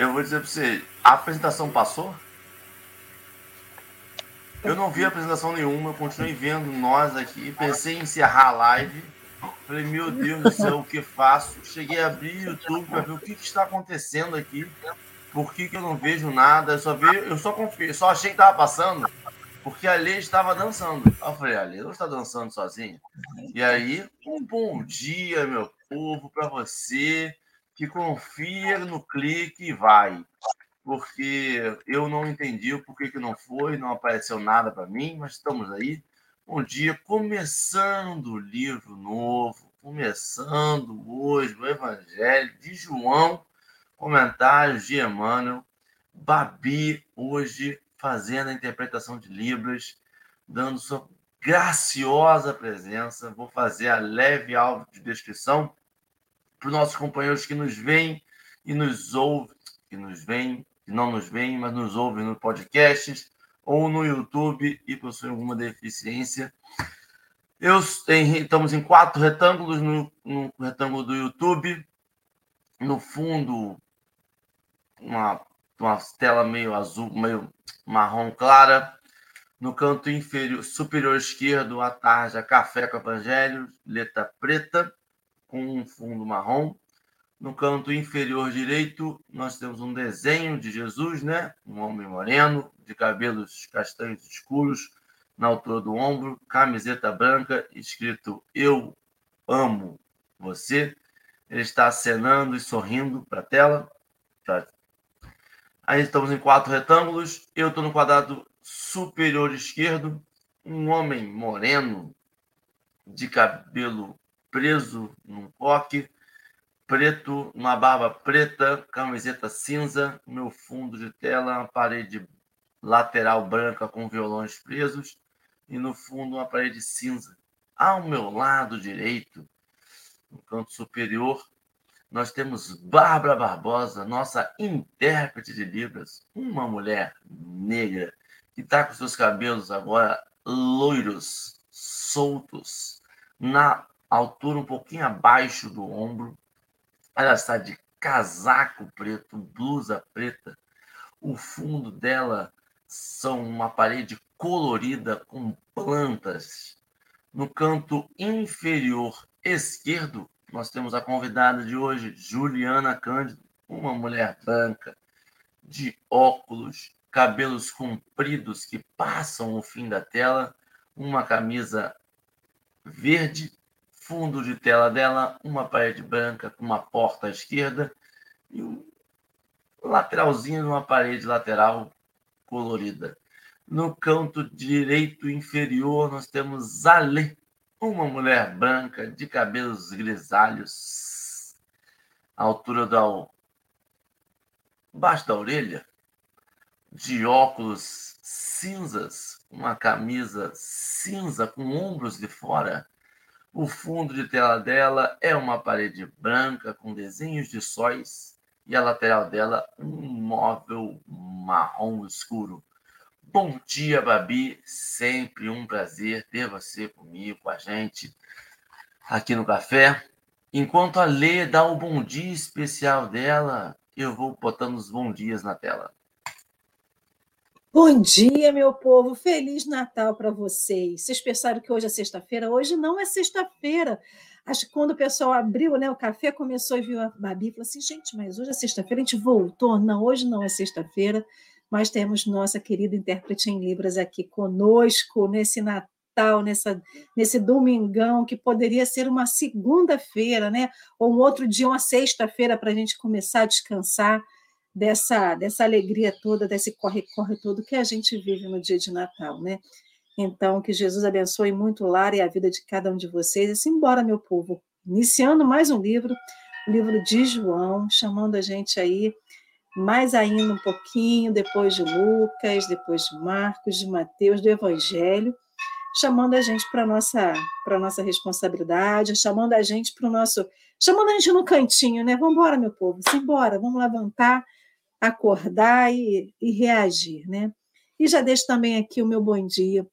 eu vou dizer para você, a apresentação passou? Eu não vi apresentação nenhuma, eu continuei vendo nós aqui. Pensei em encerrar a live. Falei, meu Deus do céu, o que faço? Cheguei a abrir o YouTube para ver o que, que, está acontecendo aqui. Por que, que eu não vejo nada? Eu só, vi, eu só, confio, só achei que estava passando porque a Lê estava dançando. Eu falei, a Lê não está dançando sozinha. E aí, um bom dia, meu povo, para você que confia no clique e vai porque eu não entendi o porquê que não foi, não apareceu nada para mim, mas estamos aí. Bom dia, começando o livro novo, começando hoje o Evangelho de João, comentários de Emmanuel, Babi, hoje fazendo a interpretação de Libras, dando sua graciosa presença. Vou fazer a leve áudio de descrição para os nossos companheiros que nos veem e nos ouvem, que nos veem que não nos veem, mas nos ouvem no podcasts ou no YouTube e possuem alguma deficiência. Eu, em, estamos em quatro retângulos no, no, retângulo do YouTube. No fundo, uma, uma tela meio azul, meio marrom clara. No canto inferior, superior esquerdo, a tarja Café com Evangelho, letra preta, com um fundo marrom. No canto inferior direito, nós temos um desenho de Jesus, né? Um homem moreno, de cabelos castanhos escuros, na altura do ombro, camiseta branca, escrito Eu amo você. Ele está acenando e sorrindo para a tela. Aí estamos em quatro retângulos. Eu estou no quadrado superior esquerdo. Um homem moreno, de cabelo preso num coque, preto, uma barba preta, camiseta cinza, meu fundo de tela, uma parede lateral branca com violões presos e no fundo uma parede cinza. Ao meu lado direito, no canto superior, nós temos Bárbara Barbosa, nossa intérprete de Libras, uma mulher negra que está com seus cabelos agora loiros, soltos, na altura um pouquinho abaixo do ombro, ela está de casaco preto, blusa preta. O fundo dela são uma parede colorida com plantas. No canto inferior esquerdo, nós temos a convidada de hoje, Juliana Cândido, uma mulher branca, de óculos, cabelos compridos que passam o fim da tela, uma camisa verde fundo de tela dela, uma parede branca com uma porta à esquerda e um lateralzinho numa parede lateral colorida. No canto direito inferior, nós temos Ale, uma mulher branca de cabelos grisalhos, à altura da baixo da orelha, de óculos cinzas, uma camisa cinza com ombros de fora o fundo de tela dela é uma parede branca com desenhos de sóis e a lateral dela um móvel marrom escuro. Bom dia, Babi. Sempre um prazer ter você comigo, com a gente, aqui no café. Enquanto a Lê dá o bom dia especial dela, eu vou botando os bons dias na tela. Bom dia, meu povo. Feliz Natal para vocês. Vocês pensaram que hoje é sexta-feira? Hoje não é sexta-feira. Acho que quando o pessoal abriu né, o café, começou e viu a Babi falou assim: gente, mas hoje é sexta-feira, a gente voltou. Não, hoje não é sexta-feira, mas temos nossa querida intérprete em Libras aqui conosco nesse Natal. Nessa, nesse domingão, que poderia ser uma segunda-feira, né? Ou um outro dia, uma sexta-feira, para a gente começar a descansar dessa, dessa alegria toda, desse corre-corre todo que a gente vive no dia de Natal, né? Então, que Jesus abençoe muito o lar e a vida de cada um de vocês. E simbora, meu povo, iniciando mais um livro, o livro de João, chamando a gente aí mais ainda um pouquinho, depois de Lucas, depois de Marcos, de Mateus, do Evangelho, chamando a gente para nossa para nossa responsabilidade, chamando a gente para o nosso, chamando a gente no cantinho, né? Vamos embora, meu povo, simbora, vamos levantar acordar e, e reagir, né? E já deixo também aqui o meu bom dia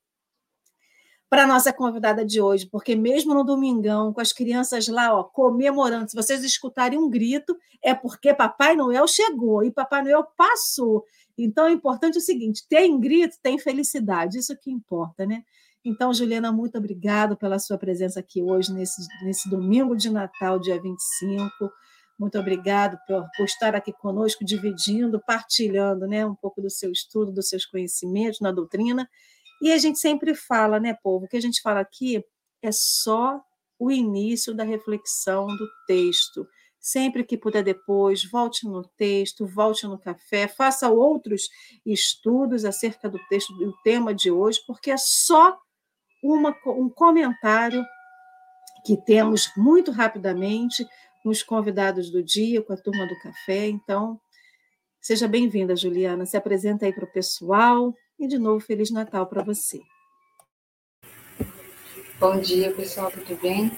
para a nossa convidada de hoje, porque mesmo no domingão, com as crianças lá, ó, comemorando, se vocês escutarem um grito, é porque Papai Noel chegou e Papai Noel passou. Então é importante o seguinte: tem grito, tem felicidade, isso que importa, né? Então, Juliana, muito obrigada pela sua presença aqui hoje, nesse, nesse domingo de Natal, dia 25. Muito obrigado por, por estar aqui conosco, dividindo, partilhando né, um pouco do seu estudo, dos seus conhecimentos na doutrina. E a gente sempre fala, né, povo, o que a gente fala aqui é só o início da reflexão do texto. Sempre que puder depois, volte no texto, volte no café, faça outros estudos acerca do texto, do tema de hoje, porque é só uma, um comentário que temos muito rapidamente com os convidados do dia, com a turma do café. Então, seja bem-vinda, Juliana. Se apresenta aí para o pessoal e, de novo, Feliz Natal para você. Bom dia, pessoal, tudo bem?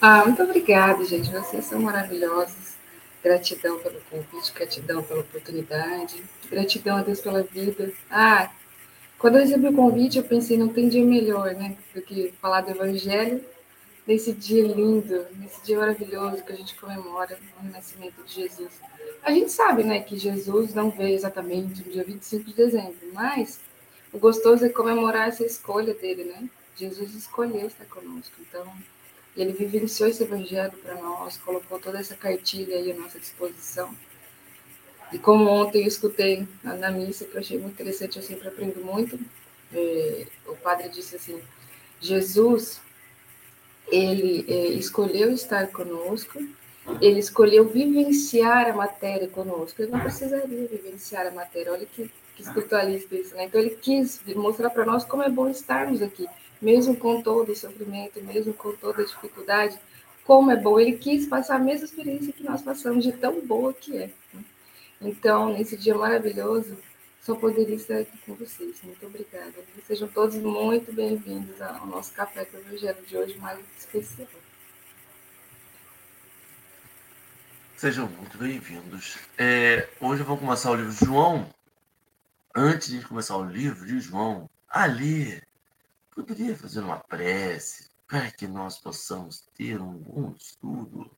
Ah, muito obrigada, gente. Vocês são maravilhosos. Gratidão pelo convite, gratidão pela oportunidade, gratidão a Deus pela vida. Ah, quando eu recebi o convite, eu pensei, não tem dia melhor, né? Do que falar do Evangelho nesse dia lindo, nesse dia maravilhoso que a gente comemora o renascimento de Jesus. A gente sabe, né, que Jesus não veio exatamente no dia 25 de dezembro, mas o gostoso é comemorar essa escolha dele, né? Jesus escolheu estar conosco. Então, ele vivenciou esse evangelho para nós, colocou toda essa cartilha aí à nossa disposição. E como ontem eu escutei na, na missa, que eu achei muito interessante, eu sempre aprendo muito, é, o padre disse assim, Jesus, ele é, escolheu estar conosco, ele escolheu vivenciar a matéria conosco, ele não precisaria vivenciar a matéria, olha que, que espiritualista isso, né? Então ele quis mostrar para nós como é bom estarmos aqui, mesmo com todo o sofrimento, mesmo com toda a dificuldade, como é bom, ele quis passar a mesma experiência que nós passamos, de tão boa que é. Né? Então, nesse dia maravilhoso, só poderia estar aqui com vocês. Muito obrigada. Sejam todos muito bem-vindos ao nosso Café com o Evangelho de hoje, mais especial. Sejam muito bem-vindos. É, hoje eu vou começar o livro de João. Antes de começar o livro de João, ali, poderia fazer uma prece para que nós possamos ter um bom estudo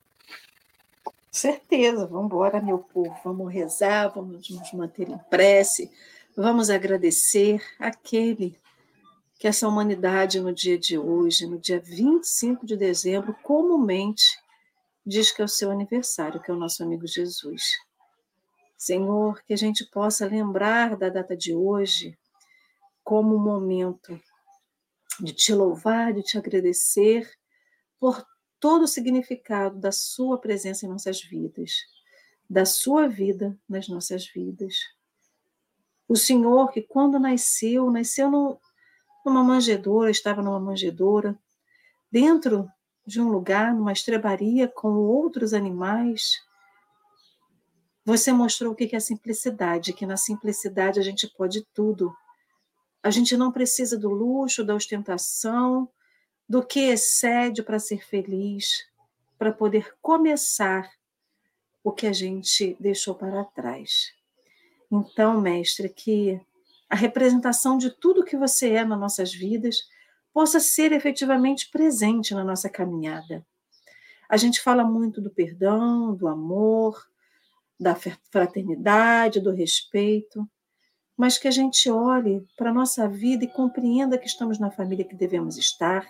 Certeza, vamos embora, meu povo, vamos rezar, vamos nos manter em prece, vamos agradecer aquele que essa humanidade no dia de hoje, no dia 25 de dezembro, comumente diz que é o seu aniversário, que é o nosso amigo Jesus. Senhor, que a gente possa lembrar da data de hoje como um momento de te louvar, de te agradecer por todo o significado da sua presença em nossas vidas, da sua vida nas nossas vidas. O Senhor que quando nasceu, nasceu no, numa manjedoura, estava numa manjedoura, dentro de um lugar, numa estrebaria com outros animais. Você mostrou o que é simplicidade, que na simplicidade a gente pode tudo. A gente não precisa do luxo, da ostentação, do que excede para ser feliz, para poder começar o que a gente deixou para trás. Então, mestre, que a representação de tudo que você é nas nossas vidas possa ser efetivamente presente na nossa caminhada. A gente fala muito do perdão, do amor, da fraternidade, do respeito, mas que a gente olhe para a nossa vida e compreenda que estamos na família que devemos estar,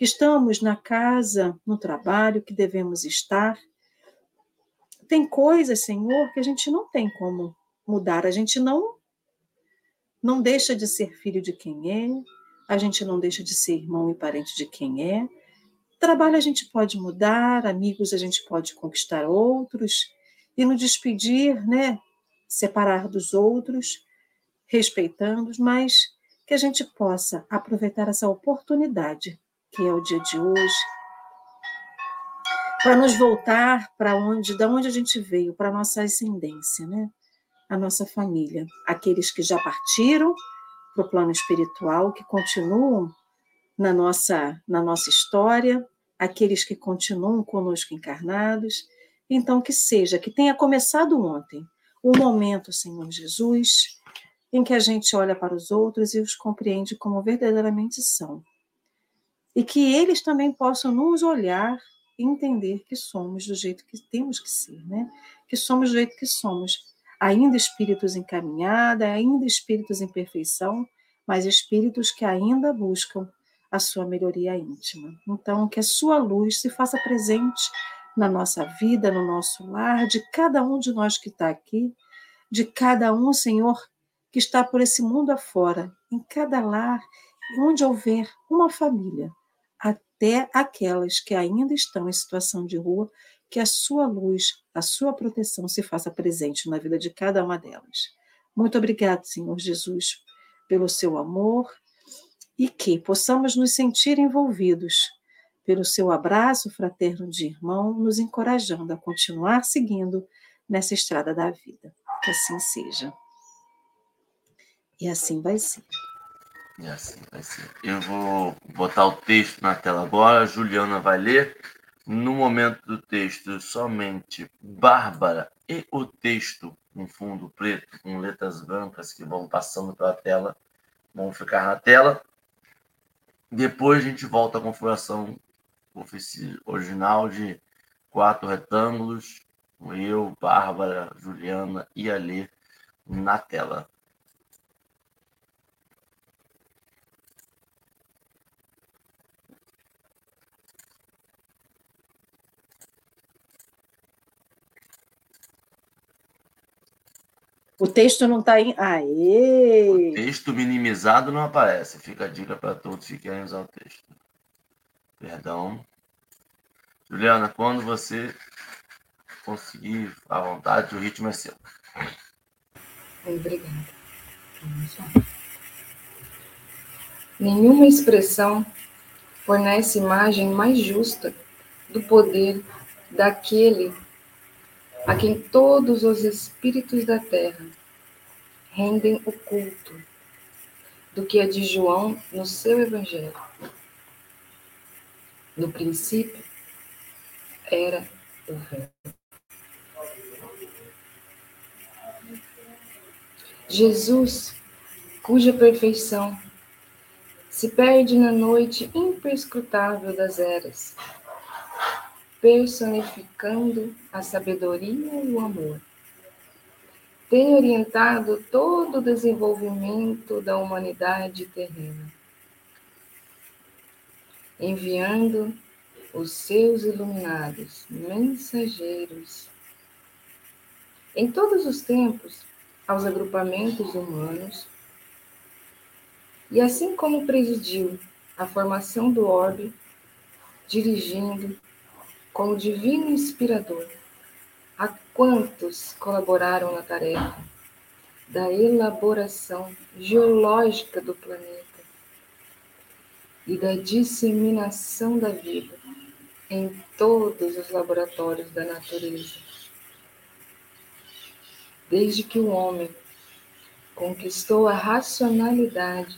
estamos na casa, no trabalho que devemos estar. Tem coisas, Senhor, que a gente não tem como mudar. A gente não não deixa de ser filho de quem é, a gente não deixa de ser irmão e parente de quem é. Trabalho a gente pode mudar, amigos a gente pode conquistar outros e no despedir, né, separar dos outros, respeitando-os, mas que a gente possa aproveitar essa oportunidade que é o dia de hoje, para nos voltar para onde, da onde a gente veio, para nossa ascendência, né? A nossa família, aqueles que já partiram para o plano espiritual, que continuam na nossa, na nossa história, aqueles que continuam conosco encarnados. Então, que seja, que tenha começado ontem, o momento, Senhor Jesus, em que a gente olha para os outros e os compreende como verdadeiramente são e que eles também possam nos olhar e entender que somos do jeito que temos que ser, né? Que somos do jeito que somos, ainda espíritos encaminhados, ainda espíritos em perfeição, mas espíritos que ainda buscam a sua melhoria íntima. Então, que a sua luz se faça presente na nossa vida, no nosso lar, de cada um de nós que está aqui, de cada um, Senhor, que está por esse mundo afora, em cada lar, onde houver uma família, até aquelas que ainda estão em situação de rua, que a sua luz, a sua proteção se faça presente na vida de cada uma delas. Muito obrigado, Senhor Jesus, pelo seu amor e que possamos nos sentir envolvidos pelo seu abraço fraterno de irmão, nos encorajando a continuar seguindo nessa estrada da vida. Que assim seja. E assim vai ser. E assim vai ser. Eu vou botar o texto na tela agora, a Juliana vai ler. No momento do texto, somente Bárbara e o texto com fundo preto, com letras brancas que vão passando pela tela, vão ficar na tela. Depois a gente volta à configuração original de quatro retângulos, eu, Bárbara, Juliana e Alê na tela. O texto não está em. Aê! O texto minimizado não aparece. Fica a dica para todos que querem usar o texto. Perdão. Juliana, quando você conseguir à vontade, o ritmo é seu. Obrigada. Nenhuma expressão fornece imagem mais justa do poder daquele a quem todos os espíritos da terra rendem o culto do que a de João no seu evangelho. No princípio era o Verbo. Jesus, cuja perfeição se perde na noite imperscrutável das eras, personificando a sabedoria e o amor. Tem orientado todo o desenvolvimento da humanidade terrena, enviando os seus iluminados mensageiros em todos os tempos aos agrupamentos humanos, e assim como presidiu a formação do orbe, dirigindo como divino inspirador a quantos colaboraram na tarefa da elaboração geológica do planeta e da disseminação da vida em todos os laboratórios da natureza. Desde que o homem conquistou a racionalidade,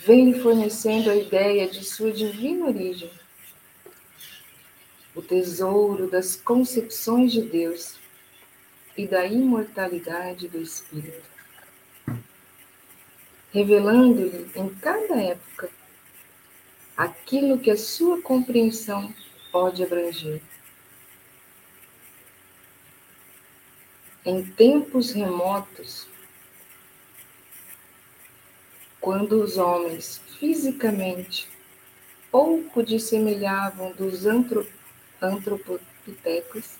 vem fornecendo a ideia de sua divina origem o tesouro das concepções de Deus e da imortalidade do Espírito, revelando-lhe em cada época aquilo que a sua compreensão pode abranger. Em tempos remotos, quando os homens fisicamente pouco dissemelhavam dos antropólogos, antropopitecos,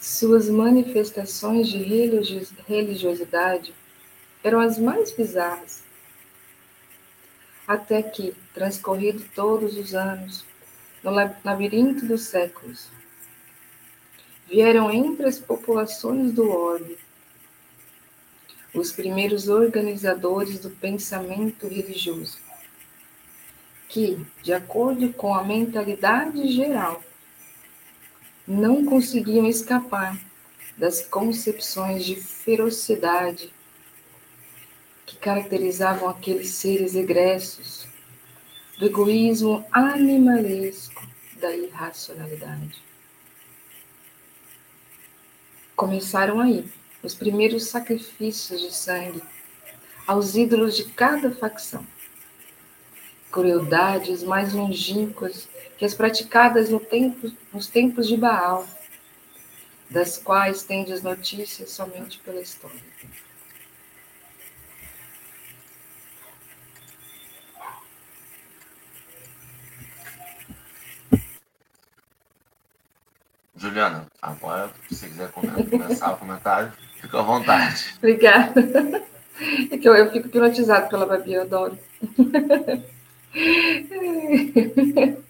suas manifestações de religiosidade eram as mais bizarras. Até que, transcorrido todos os anos, no labirinto dos séculos, vieram entre as populações do orbe os primeiros organizadores do pensamento religioso que, de acordo com a mentalidade geral, não conseguiam escapar das concepções de ferocidade que caracterizavam aqueles seres egressos, do egoísmo animalesco, da irracionalidade. Começaram aí os primeiros sacrifícios de sangue aos ídolos de cada facção crueldades mais longínquas que as praticadas no tempo, nos tempos de Baal, das quais tendes notícias somente pela história. Juliana, agora, se você quiser começar o comentário, fica à vontade. Obrigada. É que eu, eu fico hipnotizado pela Babi, eu adoro.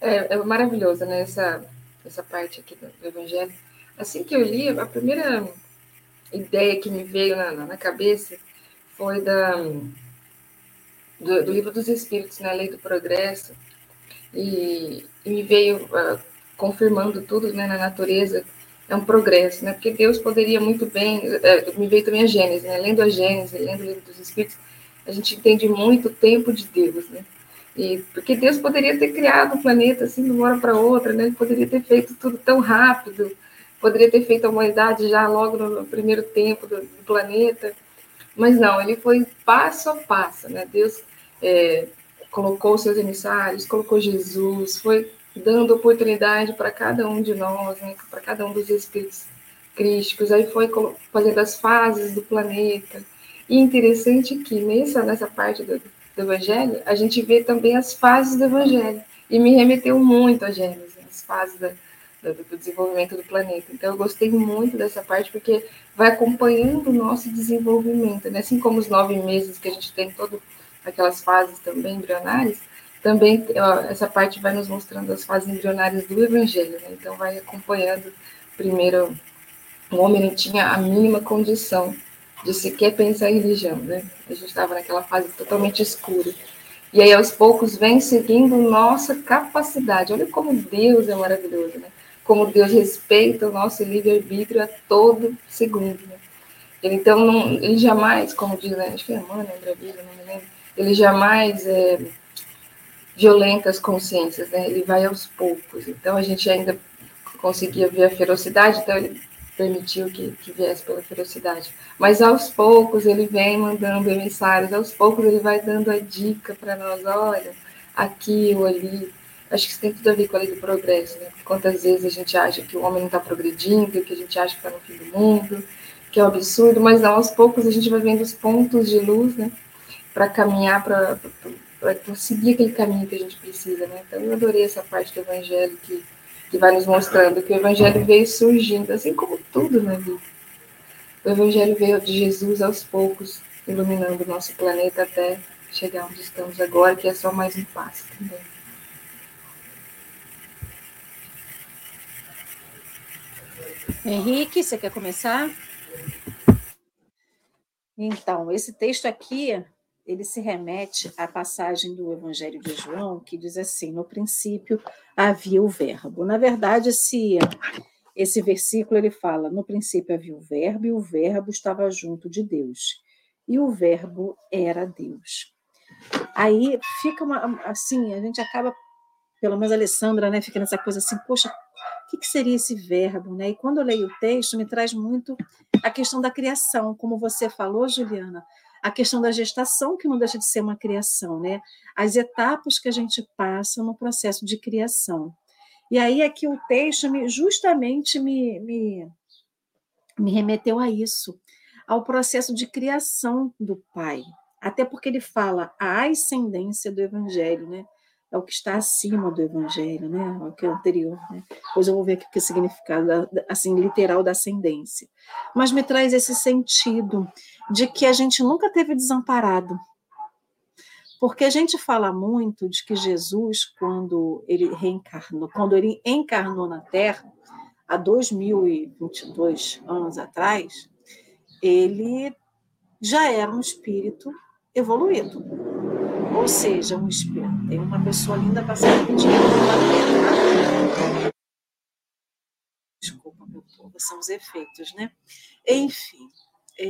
É, é maravilhoso, né? Essa, essa parte aqui do, do, Evangelho. Assim que eu li, a primeira ideia que me veio na, na cabeça foi da, do, do, livro dos Espíritos, na né? Lei do Progresso, e, e me veio uh, confirmando tudo né, na natureza, é um progresso, né? Porque Deus poderia muito bem, é, me veio também a Gênesis, né? Lendo a Gênesis, lendo o livro dos Espíritos, a gente entende muito o tempo de Deus, né? E, porque Deus poderia ter criado o planeta assim de uma hora para outra, né? Ele poderia ter feito tudo tão rápido, poderia ter feito a humanidade já logo no primeiro tempo do, do planeta, mas não, ele foi passo a passo, né? Deus é, colocou seus emissários, colocou Jesus, foi dando oportunidade para cada um de nós, né, para cada um dos espíritos crísticos. Aí foi fazendo as fases do planeta. E interessante que nessa, nessa parte do, do Evangelho, a gente vê também as fases do Evangelho. E me remeteu muito a Gênesis, as fases da, do, do, desenvolvimento do planeta. Então, eu gostei muito dessa parte, porque vai acompanhando o nosso desenvolvimento. Né? Assim como os nove meses que a gente tem, todas aquelas fases também embrionárias, também essa parte vai nos mostrando as fases embrionárias do Evangelho, né? então vai acompanhando. Primeiro, o homem não tinha a mínima condição de sequer pensar em religião, né? A gente estava naquela fase totalmente escura. E aí, aos poucos, vem seguindo nossa capacidade. Olha como Deus é maravilhoso, né? Como Deus respeita o nosso livre-arbítrio a todo segundo, né? Ele, então, não, ele jamais, como diz, né? acho que é Emmanuel, André Bíblia, não me lembro, ele jamais é, violenta as consciências, né? Ele vai aos poucos. Então a gente ainda conseguia ver a ferocidade, então ele permitiu que, que viesse pela ferocidade. Mas aos poucos ele vem mandando emissários, aos poucos ele vai dando a dica para nós, olha, aqui ou ali. Acho que isso tem tudo a ver com a lei do progresso, né? Quantas vezes a gente acha que o homem não está progredindo, que a gente acha que está no fim do mundo, que é um absurdo, mas não, aos poucos a gente vai vendo os pontos de luz, né? Para caminhar para para seguir aquele caminho que a gente precisa, né? Então eu adorei essa parte do evangelho que, que vai nos mostrando que o evangelho veio surgindo, assim como tudo na vida. O evangelho veio de Jesus aos poucos, iluminando o nosso planeta até chegar onde estamos agora, que é só mais um passo também. Henrique, você quer começar? Então, esse texto aqui ele se remete à passagem do Evangelho de João, que diz assim: no princípio havia o Verbo. Na verdade, esse, esse versículo ele fala: no princípio havia o Verbo, e o Verbo estava junto de Deus, e o Verbo era Deus. Aí fica uma, assim, a gente acaba, pelo menos a Alessandra, né, fica nessa coisa assim, poxa, o que, que seria esse verbo? Né? E quando eu leio o texto, me traz muito a questão da criação, como você falou, Juliana, a questão da gestação, que não deixa de ser uma criação, né? As etapas que a gente passa no processo de criação. E aí aqui o texto me, justamente me, me, me remeteu a isso, ao processo de criação do Pai. Até porque ele fala a ascendência do Evangelho, né? É o que está acima do evangelho, né? É o que é anterior, né? Depois eu vou ver aqui o que é significado assim literal da ascendência. Mas me traz esse sentido de que a gente nunca teve desamparado. Porque a gente fala muito de que Jesus, quando ele reencarnou, quando ele encarnou na Terra, há 2022 anos atrás, ele já era um espírito evoluído ou seja, um espelho. Tem uma pessoa linda passando pedindo Desculpa, meu povo, são os efeitos, né? Enfim, é,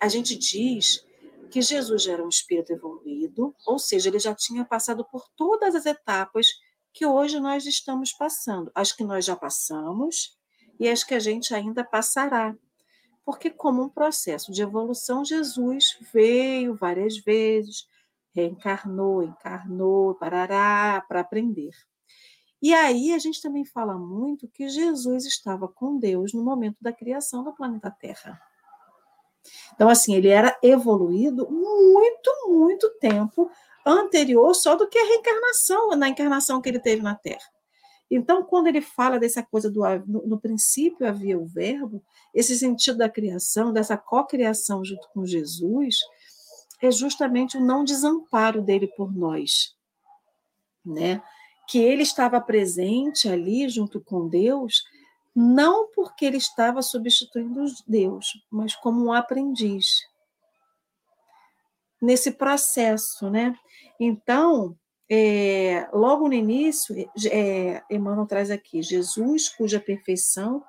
a gente diz que Jesus já era um espírito evoluído, ou seja, ele já tinha passado por todas as etapas que hoje nós estamos passando, as que nós já passamos e as que a gente ainda passará. Porque, como um processo de evolução, Jesus veio várias vezes, reencarnou, encarnou, parará, para aprender. E aí a gente também fala muito que Jesus estava com Deus no momento da criação do planeta Terra. Então, assim, ele era evoluído muito, muito tempo anterior só do que a reencarnação, na encarnação que ele teve na Terra. Então, quando ele fala dessa coisa do no, no princípio havia o verbo, esse sentido da criação, dessa cocriação junto com Jesus, é justamente o não desamparo dele por nós, né? Que ele estava presente ali junto com Deus, não porque ele estava substituindo Deus, mas como um aprendiz nesse processo, né? Então, é, logo no início, é, Emmanuel traz aqui Jesus, cuja perfeição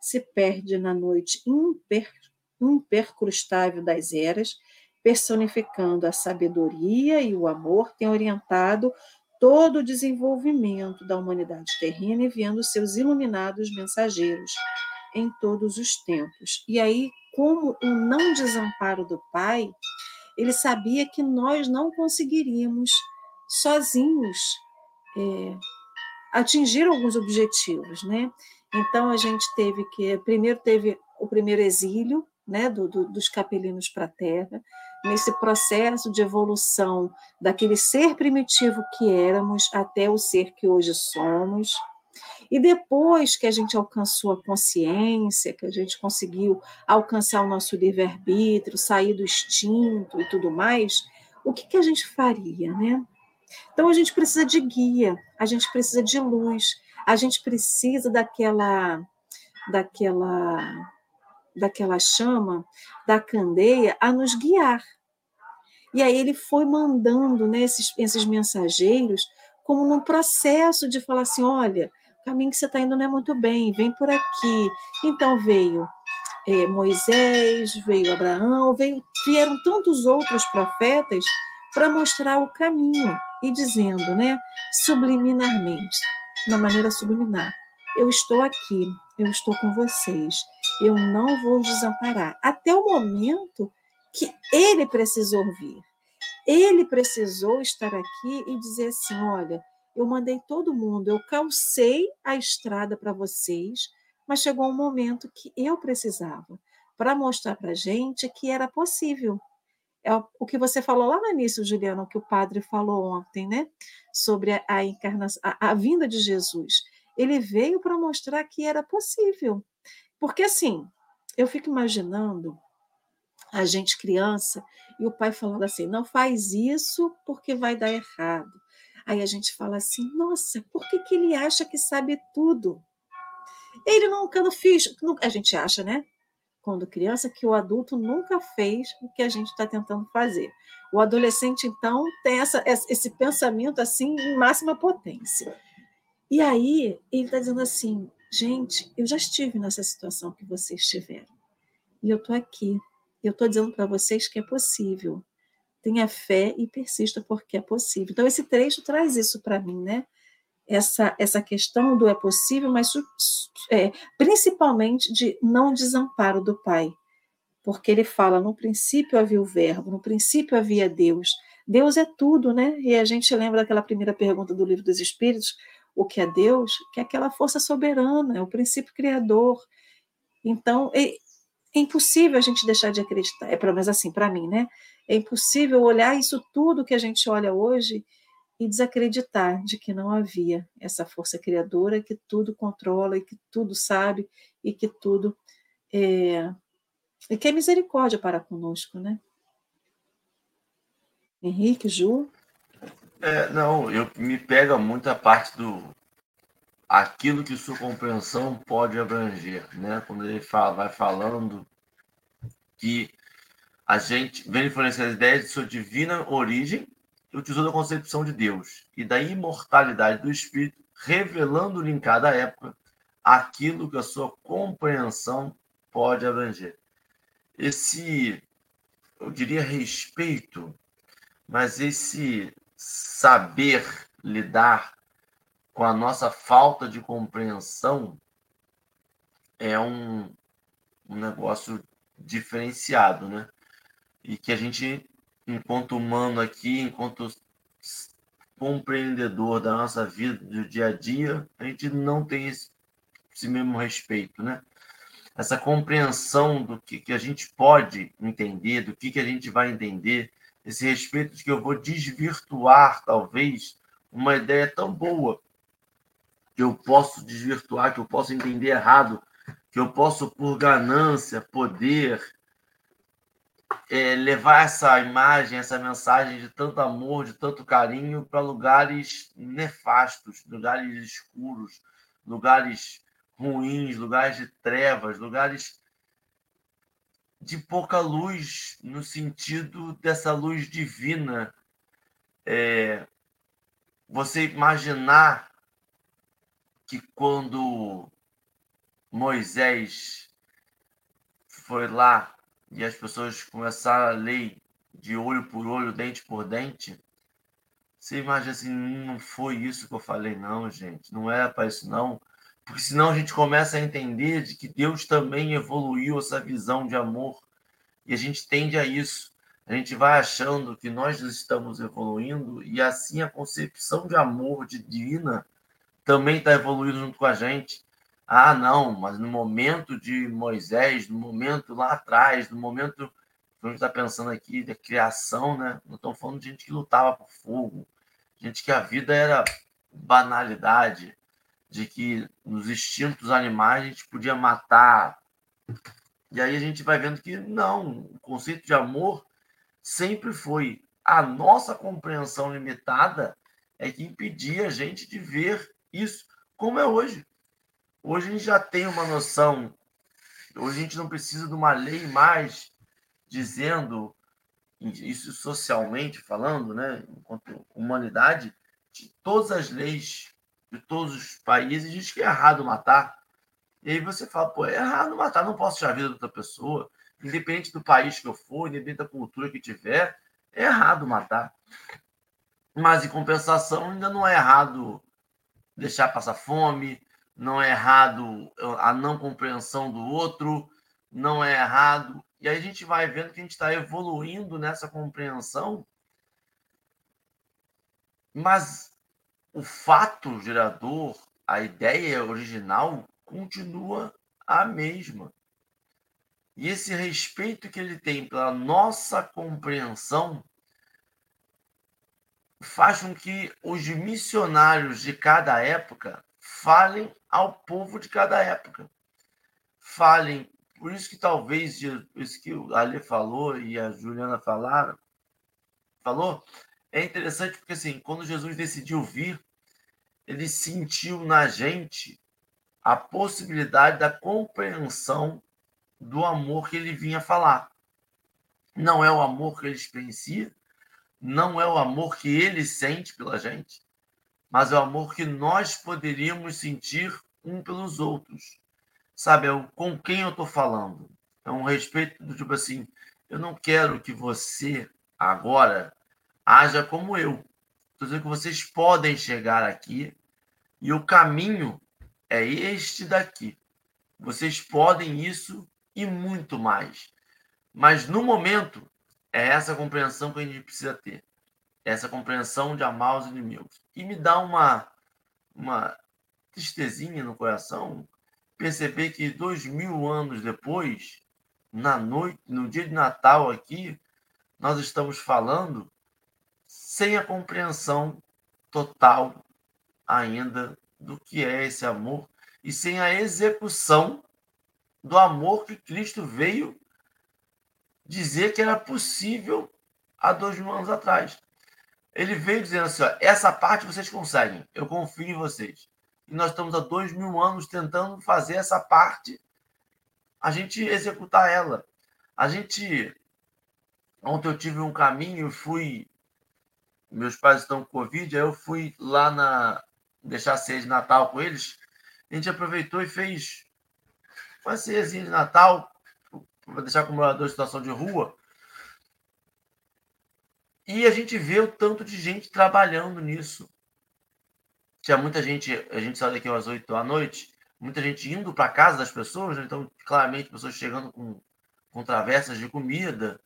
se perde na noite imper, impercrustável das eras, personificando a sabedoria e o amor, tem orientado todo o desenvolvimento da humanidade terrena, enviando seus iluminados mensageiros em todos os tempos. E aí, como o não desamparo do Pai, ele sabia que nós não conseguiríamos sozinhos é, atingir alguns objetivos, né? Então a gente teve que primeiro teve o primeiro exílio, né, do, do, dos capelinos para a Terra, nesse processo de evolução daquele ser primitivo que éramos até o ser que hoje somos. E depois que a gente alcançou a consciência, que a gente conseguiu alcançar o nosso livre-arbítrio, sair do instinto e tudo mais, o que, que a gente faria, né? Então a gente precisa de guia, a gente precisa de luz, a gente precisa daquela daquela daquela chama, da candeia, a nos guiar. E aí ele foi mandando né, esses, esses mensageiros como num processo de falar assim, olha, o caminho que você está indo não é muito bem, vem por aqui. Então veio é, Moisés, veio Abraão, veio, vieram tantos outros profetas para mostrar o caminho e dizendo, né, subliminarmente, de uma maneira subliminar, eu estou aqui, eu estou com vocês, eu não vou desamparar. Até o momento que ele precisou vir. Ele precisou estar aqui e dizer assim: olha, eu mandei todo mundo, eu calcei a estrada para vocês, mas chegou um momento que eu precisava para mostrar para a gente que era possível. É o que você falou lá no início, Juliana, que o padre falou ontem, né? Sobre a, a encarnação, a, a vinda de Jesus. Ele veio para mostrar que era possível. Porque assim, eu fico imaginando a gente criança e o pai falando assim: não faz isso porque vai dar errado. Aí a gente fala assim: nossa, por que, que ele acha que sabe tudo? Ele nunca não fez. A gente acha, né? Quando criança, que o adulto nunca fez o que a gente está tentando fazer. O adolescente, então, tem essa, esse pensamento assim em máxima potência. E aí ele está dizendo assim: gente, eu já estive nessa situação que vocês estiveram. E eu estou aqui eu estou dizendo para vocês que é possível. Tenha fé e persista porque é possível. Então, esse trecho traz isso para mim, né? Essa, essa questão do é possível, mas é, principalmente de não desamparo do Pai. Porque ele fala: no princípio havia o Verbo, no princípio havia Deus. Deus é tudo, né? E a gente lembra daquela primeira pergunta do Livro dos Espíritos: o que é Deus? Que é aquela força soberana, é o princípio criador. Então, é impossível a gente deixar de acreditar, é pelo menos assim para mim, né? É impossível olhar isso tudo que a gente olha hoje e desacreditar de que não havia essa força criadora que tudo controla e que tudo sabe e que tudo é, e que é misericórdia para conosco, né? Henrique, Ju? É, não, eu, me pega muito a parte do aquilo que sua compreensão pode abranger, né? Quando ele fala, vai falando que a gente vem influenciar as ideias de sua divina origem e da concepção de Deus e da imortalidade do espírito, revelando-lhe em cada época aquilo que a sua compreensão pode abranger. Esse, eu diria, respeito, mas esse saber lidar com a nossa falta de compreensão é um, um negócio diferenciado, né? E que a gente enquanto humano aqui, enquanto compreendedor da nossa vida, do dia a dia, a gente não tem esse, esse mesmo respeito, né? Essa compreensão do que, que a gente pode entender, do que, que a gente vai entender, esse respeito de que eu vou desvirtuar, talvez, uma ideia tão boa que eu posso desvirtuar, que eu posso entender errado, que eu posso, por ganância, poder, é, levar essa imagem, essa mensagem de tanto amor, de tanto carinho para lugares nefastos, lugares escuros, lugares ruins, lugares de trevas, lugares de pouca luz, no sentido dessa luz divina. É, você imaginar que quando Moisés foi lá e as pessoas começaram a lei de olho por olho, dente por dente, você imagina assim, não foi isso que eu falei, não, gente, não era para isso, não. Porque senão a gente começa a entender de que Deus também evoluiu essa visão de amor e a gente tende a isso. A gente vai achando que nós estamos evoluindo e assim a concepção de amor de divina também está evoluindo junto com a gente. Ah, não, mas no momento de Moisés, no momento lá atrás, no momento que a gente está pensando aqui da criação, né? Não estamos falando de gente que lutava por fogo, gente que a vida era banalidade, de que nos instintos animais a gente podia matar. E aí a gente vai vendo que não, o conceito de amor sempre foi a nossa compreensão limitada é que impedia a gente de ver isso como é hoje. Hoje a gente já tem uma noção, hoje a gente não precisa de uma lei mais dizendo, isso socialmente falando, né, enquanto humanidade, de todas as leis de todos os países diz que é errado matar. E aí você fala, pô, é errado matar, não posso tirar a vida de outra pessoa, independente do país que eu for, independente da cultura que tiver, é errado matar. Mas, em compensação, ainda não é errado deixar passar fome, não é errado a não compreensão do outro, não é errado. E aí a gente vai vendo que a gente está evoluindo nessa compreensão, mas o fato gerador, a ideia original, continua a mesma. E esse respeito que ele tem pela nossa compreensão faz com que os missionários de cada época falem ao povo de cada época. Falem. Por isso que talvez, isso que o Ali falou e a Juliana falaram, falou, é interessante porque assim, quando Jesus decidiu vir, ele sentiu na gente a possibilidade da compreensão do amor que ele vinha falar. Não é o amor que ele experiencia, não é o amor que ele sente pela gente, mas é o amor que nós poderíamos sentir um pelos outros. Sabe, é com quem eu estou falando. É um respeito do tipo assim, eu não quero que você agora haja como eu. Estou dizendo que vocês podem chegar aqui e o caminho é este daqui. Vocês podem isso e muito mais. Mas no momento, é essa compreensão que a gente precisa ter. Essa compreensão de amar os inimigos. E me dá uma, uma tristezinha no coração perceber que dois mil anos depois, na noite, no dia de Natal aqui, nós estamos falando sem a compreensão total ainda do que é esse amor e sem a execução do amor que Cristo veio dizer que era possível há dois mil anos atrás. Ele veio dizendo assim: ó, essa parte vocês conseguem, eu confio em vocês. E nós estamos há dois mil anos tentando fazer essa parte, a gente executar ela. A gente. Ontem eu tive um caminho, fui. Meus pais estão com Covid, aí eu fui lá na. deixar a ceia de Natal com eles. A gente aproveitou e fez uma ceiazinha de Natal, para deixar com morador em situação de rua. E a gente vê o tanto de gente trabalhando nisso. Tinha muita gente, a gente saiu daqui às 8 da noite, muita gente indo para casa das pessoas, né? então, claramente, pessoas chegando com, com travessas de comida.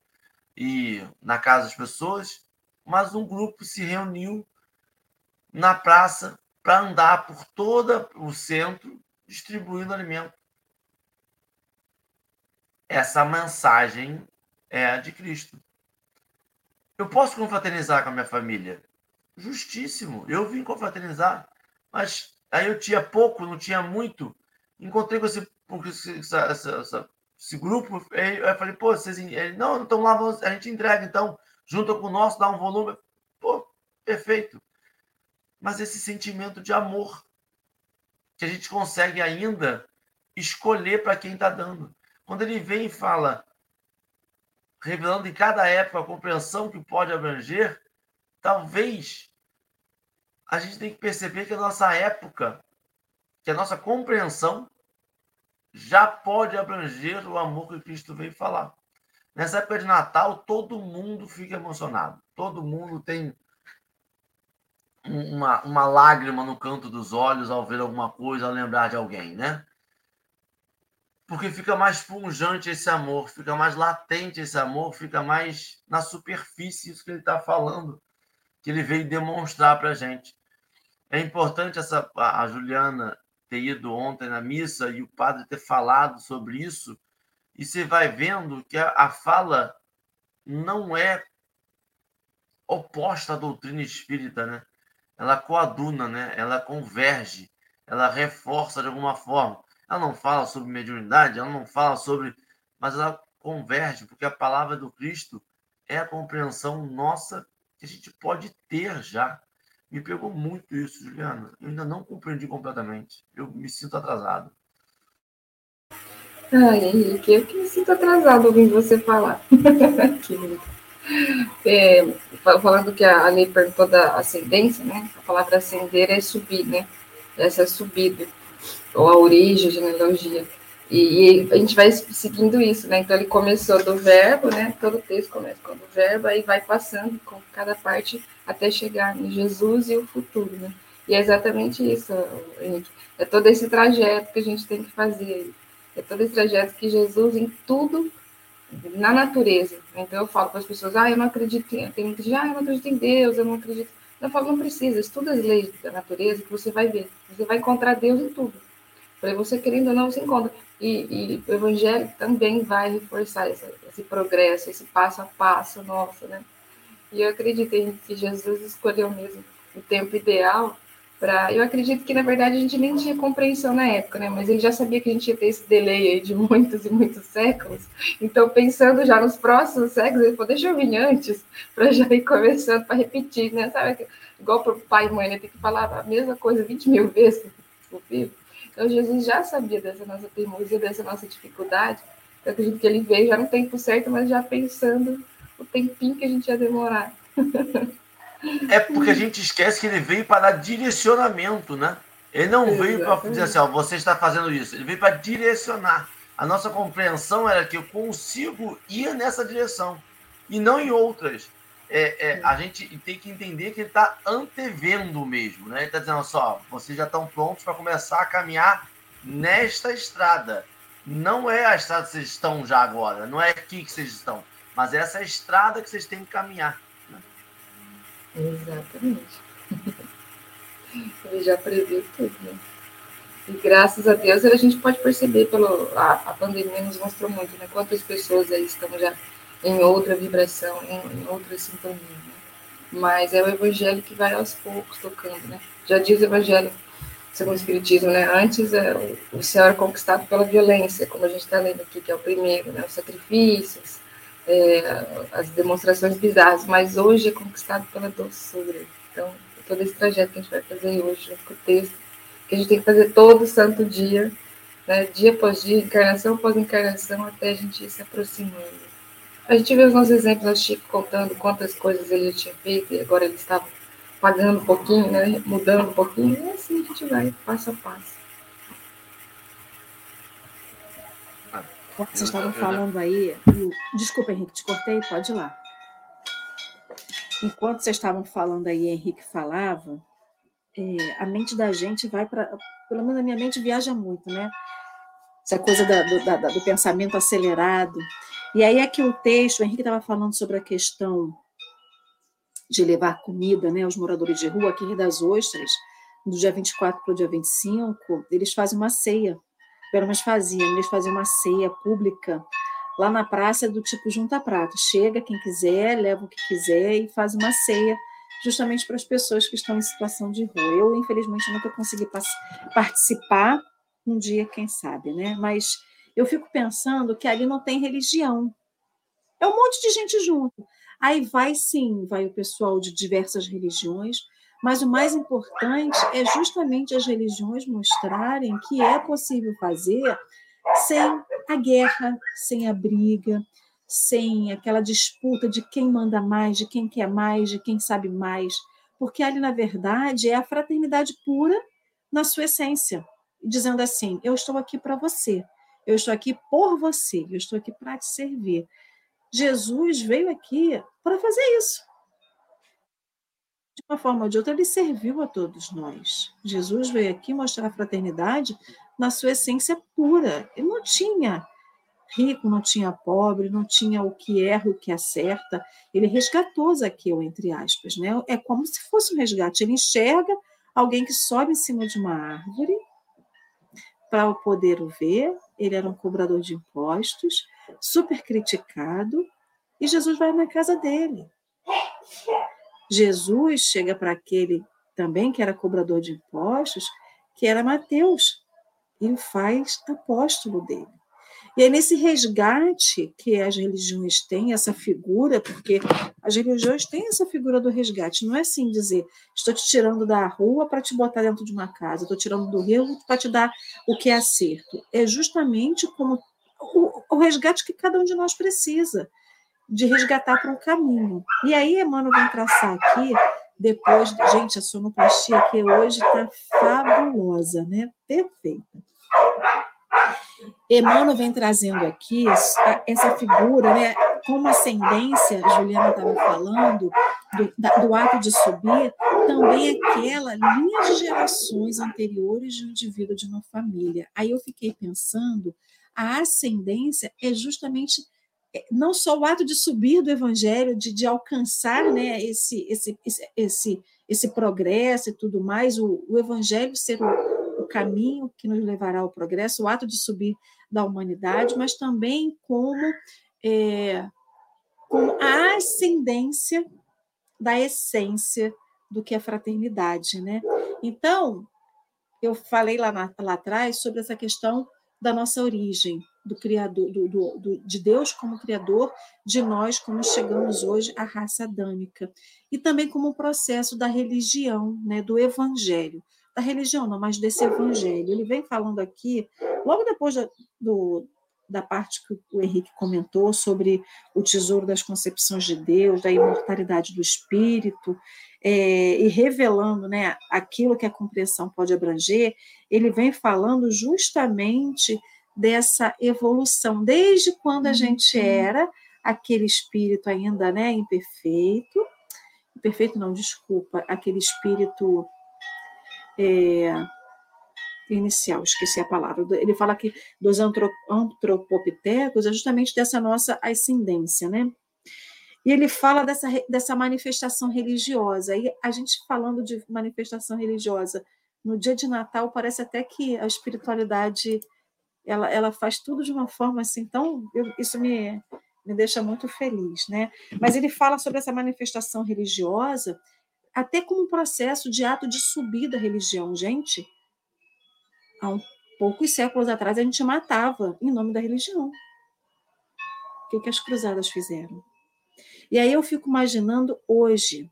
e na casa das pessoas, mas um grupo se reuniu na praça para andar por todo o centro distribuindo alimento. Essa mensagem é a de Cristo. Eu posso confraternizar com a minha família? Justíssimo. Eu vim confraternizar, mas aí eu tinha pouco, não tinha muito. Encontrei com esse, essa, essa, esse grupo, eu falei, pô, vocês. Ele, não, então lá a gente entrega, então, junto com o nosso, dá um volume. Pô, perfeito. Mas esse sentimento de amor que a gente consegue ainda escolher para quem está dando. Quando ele vem e fala, revelando em cada época a compreensão que pode abranger, talvez a gente tem que perceber que a nossa época, que a nossa compreensão já pode abranger o amor que Cristo veio falar. Nessa época de Natal, todo mundo fica emocionado. Todo mundo tem uma, uma lágrima no canto dos olhos ao ver alguma coisa, ao lembrar de alguém, né? Porque fica mais pungente esse amor, fica mais latente esse amor, fica mais na superfície isso que ele está falando, que ele veio demonstrar para a gente. É importante essa a Juliana ter ido ontem na missa e o padre ter falado sobre isso, e você vai vendo que a, a fala não é oposta à doutrina espírita, né? ela coaduna, né? ela converge, ela reforça de alguma forma. Ela não fala sobre mediunidade, ela não fala sobre. Mas ela converge, porque a palavra do Cristo é a compreensão nossa que a gente pode ter já. Me pegou muito isso, Juliana. Eu ainda não compreendi completamente. Eu me sinto atrasado. Ai, Henrique, eu que me sinto atrasado ouvindo você falar. É, falando que a lei perguntou da ascendência, né? A palavra ascender é subir, né? Essa subida, ou a origem, a genealogia. E, e, a gente vai seguindo isso, né? Então ele começou do verbo, né? Todo o texto começa com o verbo, aí vai passando com cada parte até chegar em Jesus e o futuro, né? E é exatamente isso, Henrique. É todo esse trajeto que a gente tem que fazer. É todo esse trajeto que Jesus, em tudo, na natureza. Então eu falo para as pessoas, ah, eu não acredito em, tem muita gente, ah, eu não acredito em Deus, eu não acredito. Eu falo, não precisa, estuda as leis da natureza que você vai ver. Você vai encontrar Deus em tudo. Para você querendo ou não, você encontra. E, e o evangelho também vai reforçar esse, esse progresso, esse passo a passo nosso, né? E eu acredito em que Jesus escolheu mesmo o tempo ideal Eu acredito que, na verdade, a gente nem tinha compreensão na época, né? Mas ele já sabia que a gente ia ter esse delay de muitos e muitos séculos. Então, pensando já nos próximos séculos, ele falou, deixa eu vir antes, para já ir começando, para repetir, né? Sabe, igual para o pai e mãe, né? Tem que falar a mesma coisa 20 mil vezes para o filho. Então, Jesus já sabia dessa nossa teimosia, dessa nossa dificuldade. Eu acredito que ele veio já no tempo certo, mas já pensando o tempinho que a gente ia demorar. É porque a gente esquece que ele veio para dar direcionamento, né? Ele não Exatamente. veio para dizer assim, ó, você está fazendo isso. Ele veio para direcionar. A nossa compreensão era que eu consigo ir nessa direção e não em outras. É, é, a gente tem que entender que ele está antevendo mesmo, né? Ele está dizendo só, vocês já estão prontos para começar a caminhar nesta estrada. Não é a estrada que vocês estão já agora, não é aqui que vocês estão, mas é essa estrada que vocês têm que caminhar. Exatamente. Ele já previu tudo, né? E graças a Deus a gente pode perceber pelo a, a pandemia nos mostrou muito, né? Quantas pessoas aí estão já em outra vibração, em, em outra sintonia. Né? Mas é o evangelho que vai aos poucos tocando, né? Já diz o evangelho segundo o Espiritismo, né? Antes é, o, céu era conquistado pela violência, como a gente está lendo aqui, que é o primeiro, né? Os sacrifícios, é, as demonstrações bizarras, mas hoje é conquistado pela doçura. Então, todo esse trajeto que a gente vai fazer hoje, junto com o texto, que a gente tem que fazer todo santo dia, né, dia após dia, encarnação após encarnação, até a gente ir se aproximando. A gente vê os nossos exemplos, o Chico contando quantas coisas ele já tinha feito e agora ele estava pagando um pouquinho, né, mudando um pouquinho, e assim a gente vai, passo a passo. Vocês estavam falando aí. Desculpa, Henrique, te cortei, pode ir lá. Enquanto vocês estavam falando aí, Henrique falava, é, a mente da gente vai para. Pelo menos a minha mente viaja muito, né? Essa coisa da, do, da, do pensamento acelerado. E aí aqui o texto, o Henrique estava falando sobre a questão de levar comida né, aos moradores de rua, aqui em Rio das Ostras, do dia 24 para o dia 25, eles fazem uma ceia, menos faziam, eles faziam uma ceia pública lá na praça do tipo junta prato. Chega quem quiser, leva o que quiser e faz uma ceia justamente para as pessoas que estão em situação de rua. Eu, infelizmente, nunca consegui participar um dia, quem sabe, né? Mas eu fico pensando que ali não tem religião. É um monte de gente junto. Aí vai sim, vai o pessoal de diversas religiões, mas o mais importante é justamente as religiões mostrarem que é possível fazer sem a guerra, sem a briga, sem aquela disputa de quem manda mais, de quem quer mais, de quem sabe mais, porque ali, na verdade, é a fraternidade pura na sua essência, dizendo assim: eu estou aqui para você, eu estou aqui por você, eu estou aqui para te servir. Jesus veio aqui para fazer isso. Uma forma ou de outra, ele serviu a todos nós. Jesus veio aqui mostrar a fraternidade na sua essência pura. Ele não tinha rico, não tinha pobre, não tinha o que erra o que acerta. Ele resgatou Zaqueu, entre aspas. Né? É como se fosse um resgate. Ele enxerga alguém que sobe em cima de uma árvore para poder o ver. Ele era um cobrador de impostos, super criticado, e Jesus vai na casa dele. Jesus chega para aquele também que era cobrador de impostos, que era Mateus, e o faz apóstolo dele. E é nesse resgate que as religiões têm essa figura, porque as religiões têm essa figura do resgate. Não é assim dizer, estou te tirando da rua para te botar dentro de uma casa, estou tirando do rio para te dar o que é acerto. É justamente como o, o resgate que cada um de nós precisa, de resgatar para um caminho. E aí, Emmanuel vem traçar aqui, depois, gente, a sonoplastia aqui hoje está fabulosa, né? Perfeita. Emmanuel vem trazendo aqui essa figura, né, como ascendência, Juliana estava falando, do, do, ato de subir, também aquela linha de gerações anteriores de um indivíduo de uma família. Aí eu fiquei pensando, a ascendência é justamente não só o ato de subir do evangelho, de, de alcançar né, esse, esse, esse, esse progresso e tudo mais, o, o evangelho ser o, caminho que nos levará ao progresso, o ato de subir da humanidade, mas também como, é, como a ascendência da essência do que é fraternidade. Né? Então, eu falei lá, na, lá atrás sobre essa questão da nossa origem, do criador, do, do, do, de Deus como criador, de nós como chegamos hoje à raça adâmica, e também como um processo da religião, né, do evangelho da religião, não, mas desse evangelho. Ele vem falando aqui, logo depois da, do, da parte que o Henrique comentou sobre o tesouro das concepções de Deus, da imortalidade do espírito, é, e revelando né, aquilo que a compreensão pode abranger, ele vem falando justamente dessa evolução, desde quando a gente uhum. era aquele espírito ainda né, imperfeito, imperfeito não, desculpa, aquele espírito é, inicial, esqueci a palavra. Ele fala que dos antropopitecos é justamente dessa nossa ascendência, né? E ele fala dessa, dessa manifestação religiosa. E a gente falando de manifestação religiosa no dia de Natal, parece até que a espiritualidade ela, ela faz tudo de uma forma assim, então eu, isso me, me deixa muito feliz, né? Mas ele fala sobre essa manifestação religiosa até como um processo de ato de subir da religião. Gente, há um, poucos séculos atrás a gente matava em nome da religião. O que, que as cruzadas fizeram? E aí eu fico imaginando hoje.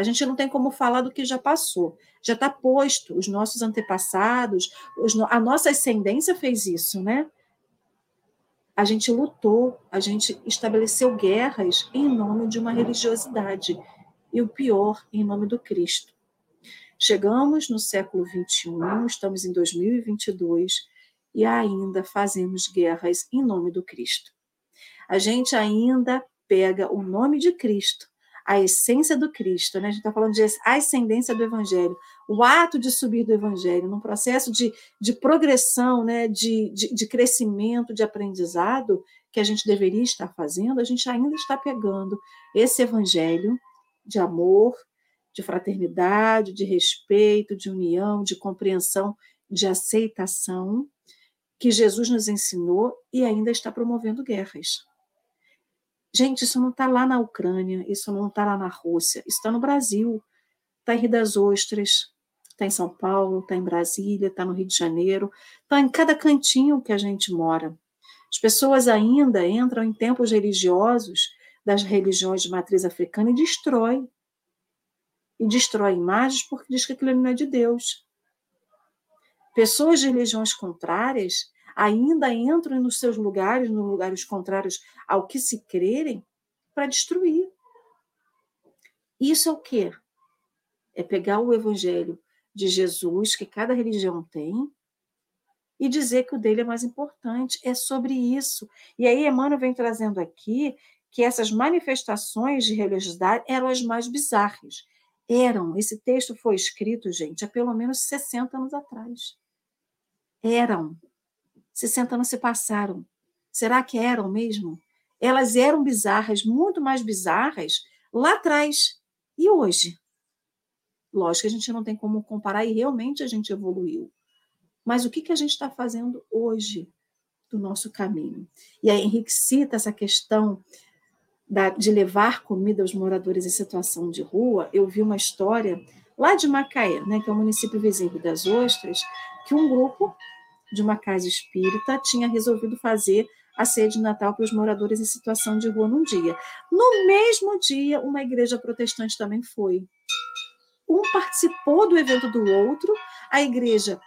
A gente não tem como falar do que já passou. Já está posto. Os nossos antepassados, os, a nossa ascendência fez isso, né? A gente lutou, a gente estabeleceu guerras em nome de uma religiosidade e o pior em nome do Cristo. Chegamos no século XXI, estamos em 2022 e ainda fazemos guerras em nome do Cristo. A gente ainda pega o nome de Cristo, a essência do Cristo, né? a gente está falando de ascendência do Evangelho, o ato de subir do evangelho, num processo de, de progressão, né, de, de, de crescimento, de aprendizado que a gente deveria estar fazendo, a gente ainda está pegando esse evangelho de amor, de fraternidade, de respeito, de união, de compreensão, de aceitação, que Jesus nos ensinou e ainda está promovendo guerras. Gente, isso não está lá na Ucrânia, isso não está lá na Rússia, está no Brasil, está em Rio das Ostras, está em São Paulo, está em Brasília, está no Rio de Janeiro, está em cada cantinho que a gente mora. As pessoas ainda entram em templos religiosos das religiões de matriz africana e destrói. E destrói imagens porque diz que aquilo não é de Deus. Pessoas de religiões contrárias ainda entram nos seus lugares, nos lugares contrários ao que se crerem, para destruir. Isso é o quê? É pegar o evangelho de Jesus, que cada religião tem, e dizer que o dele é mais importante. É sobre isso. E aí, Emmanuel vem trazendo aqui que essas manifestações de religiosidade eram as mais bizarras. Eram. Esse texto foi escrito, gente, há pelo menos 60 anos atrás. Eram. 60 anos se passaram. Será que eram mesmo? Elas eram bizarras, muito mais bizarras lá atrás. E hoje? Lógico que a gente não tem como comparar e realmente a gente evoluiu. Mas o que, que a gente está fazendo hoje do nosso caminho? E aí Henrique cita essa questão da, de levar comida aos moradores em situação de rua. Eu vi uma história lá de Macaé, né, que é o município vizinho das Ostras, que um grupo de uma casa espírita tinha resolvido fazer a ceia de Natal para os moradores em situação de rua num dia. No mesmo dia, uma igreja protestante também foi. Um participou do evento do outro, a igreja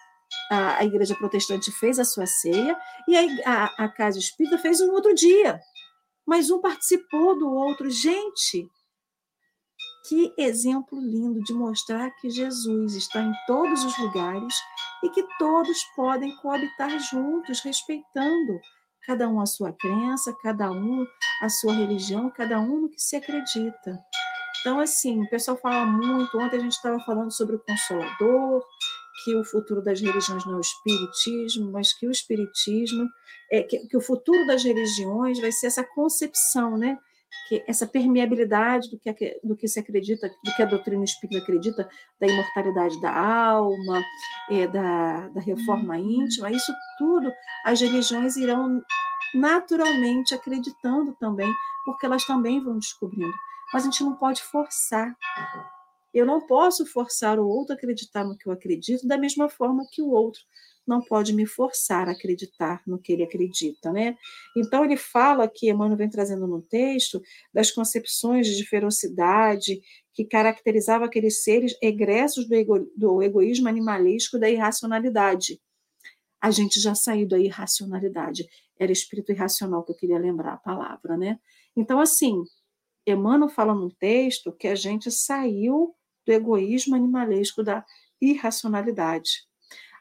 a, a igreja protestante fez a sua ceia e a, a, a casa espírita fez um outro dia. Mas um participou do outro. Gente, que exemplo lindo de mostrar que Jesus está em todos os lugares e que todos podem coabitar juntos, respeitando cada um a sua crença, cada um a sua religião, cada um no que se acredita. Então, assim, o pessoal fala muito. Ontem a gente estava falando sobre o Consolador, que o futuro das religiões não é o espiritismo, mas que o espiritismo, é, que, que o futuro das religiões vai ser essa concepção, né? Que essa permeabilidade do que, do que se acredita, do que a doutrina espírita acredita, da imortalidade da alma, é, da, da reforma íntima, isso tudo as religiões irão naturalmente acreditando também, porque elas também vão descobrindo. Mas a gente não pode forçar. Eu não posso forçar o outro a acreditar no que eu acredito da mesma forma que o outro não pode me forçar a acreditar no que ele acredita, né? Então ele fala que Emmanuel vem trazendo no texto das concepções de ferocidade que caracterizava aqueles seres egressos do, ego, do egoísmo animalesco da irracionalidade. A gente já saiu da irracionalidade. Era espírito irracional que eu queria lembrar a palavra, né? Então, assim, Emmanuel fala no texto que a gente saiu do egoísmo animalesco da irracionalidade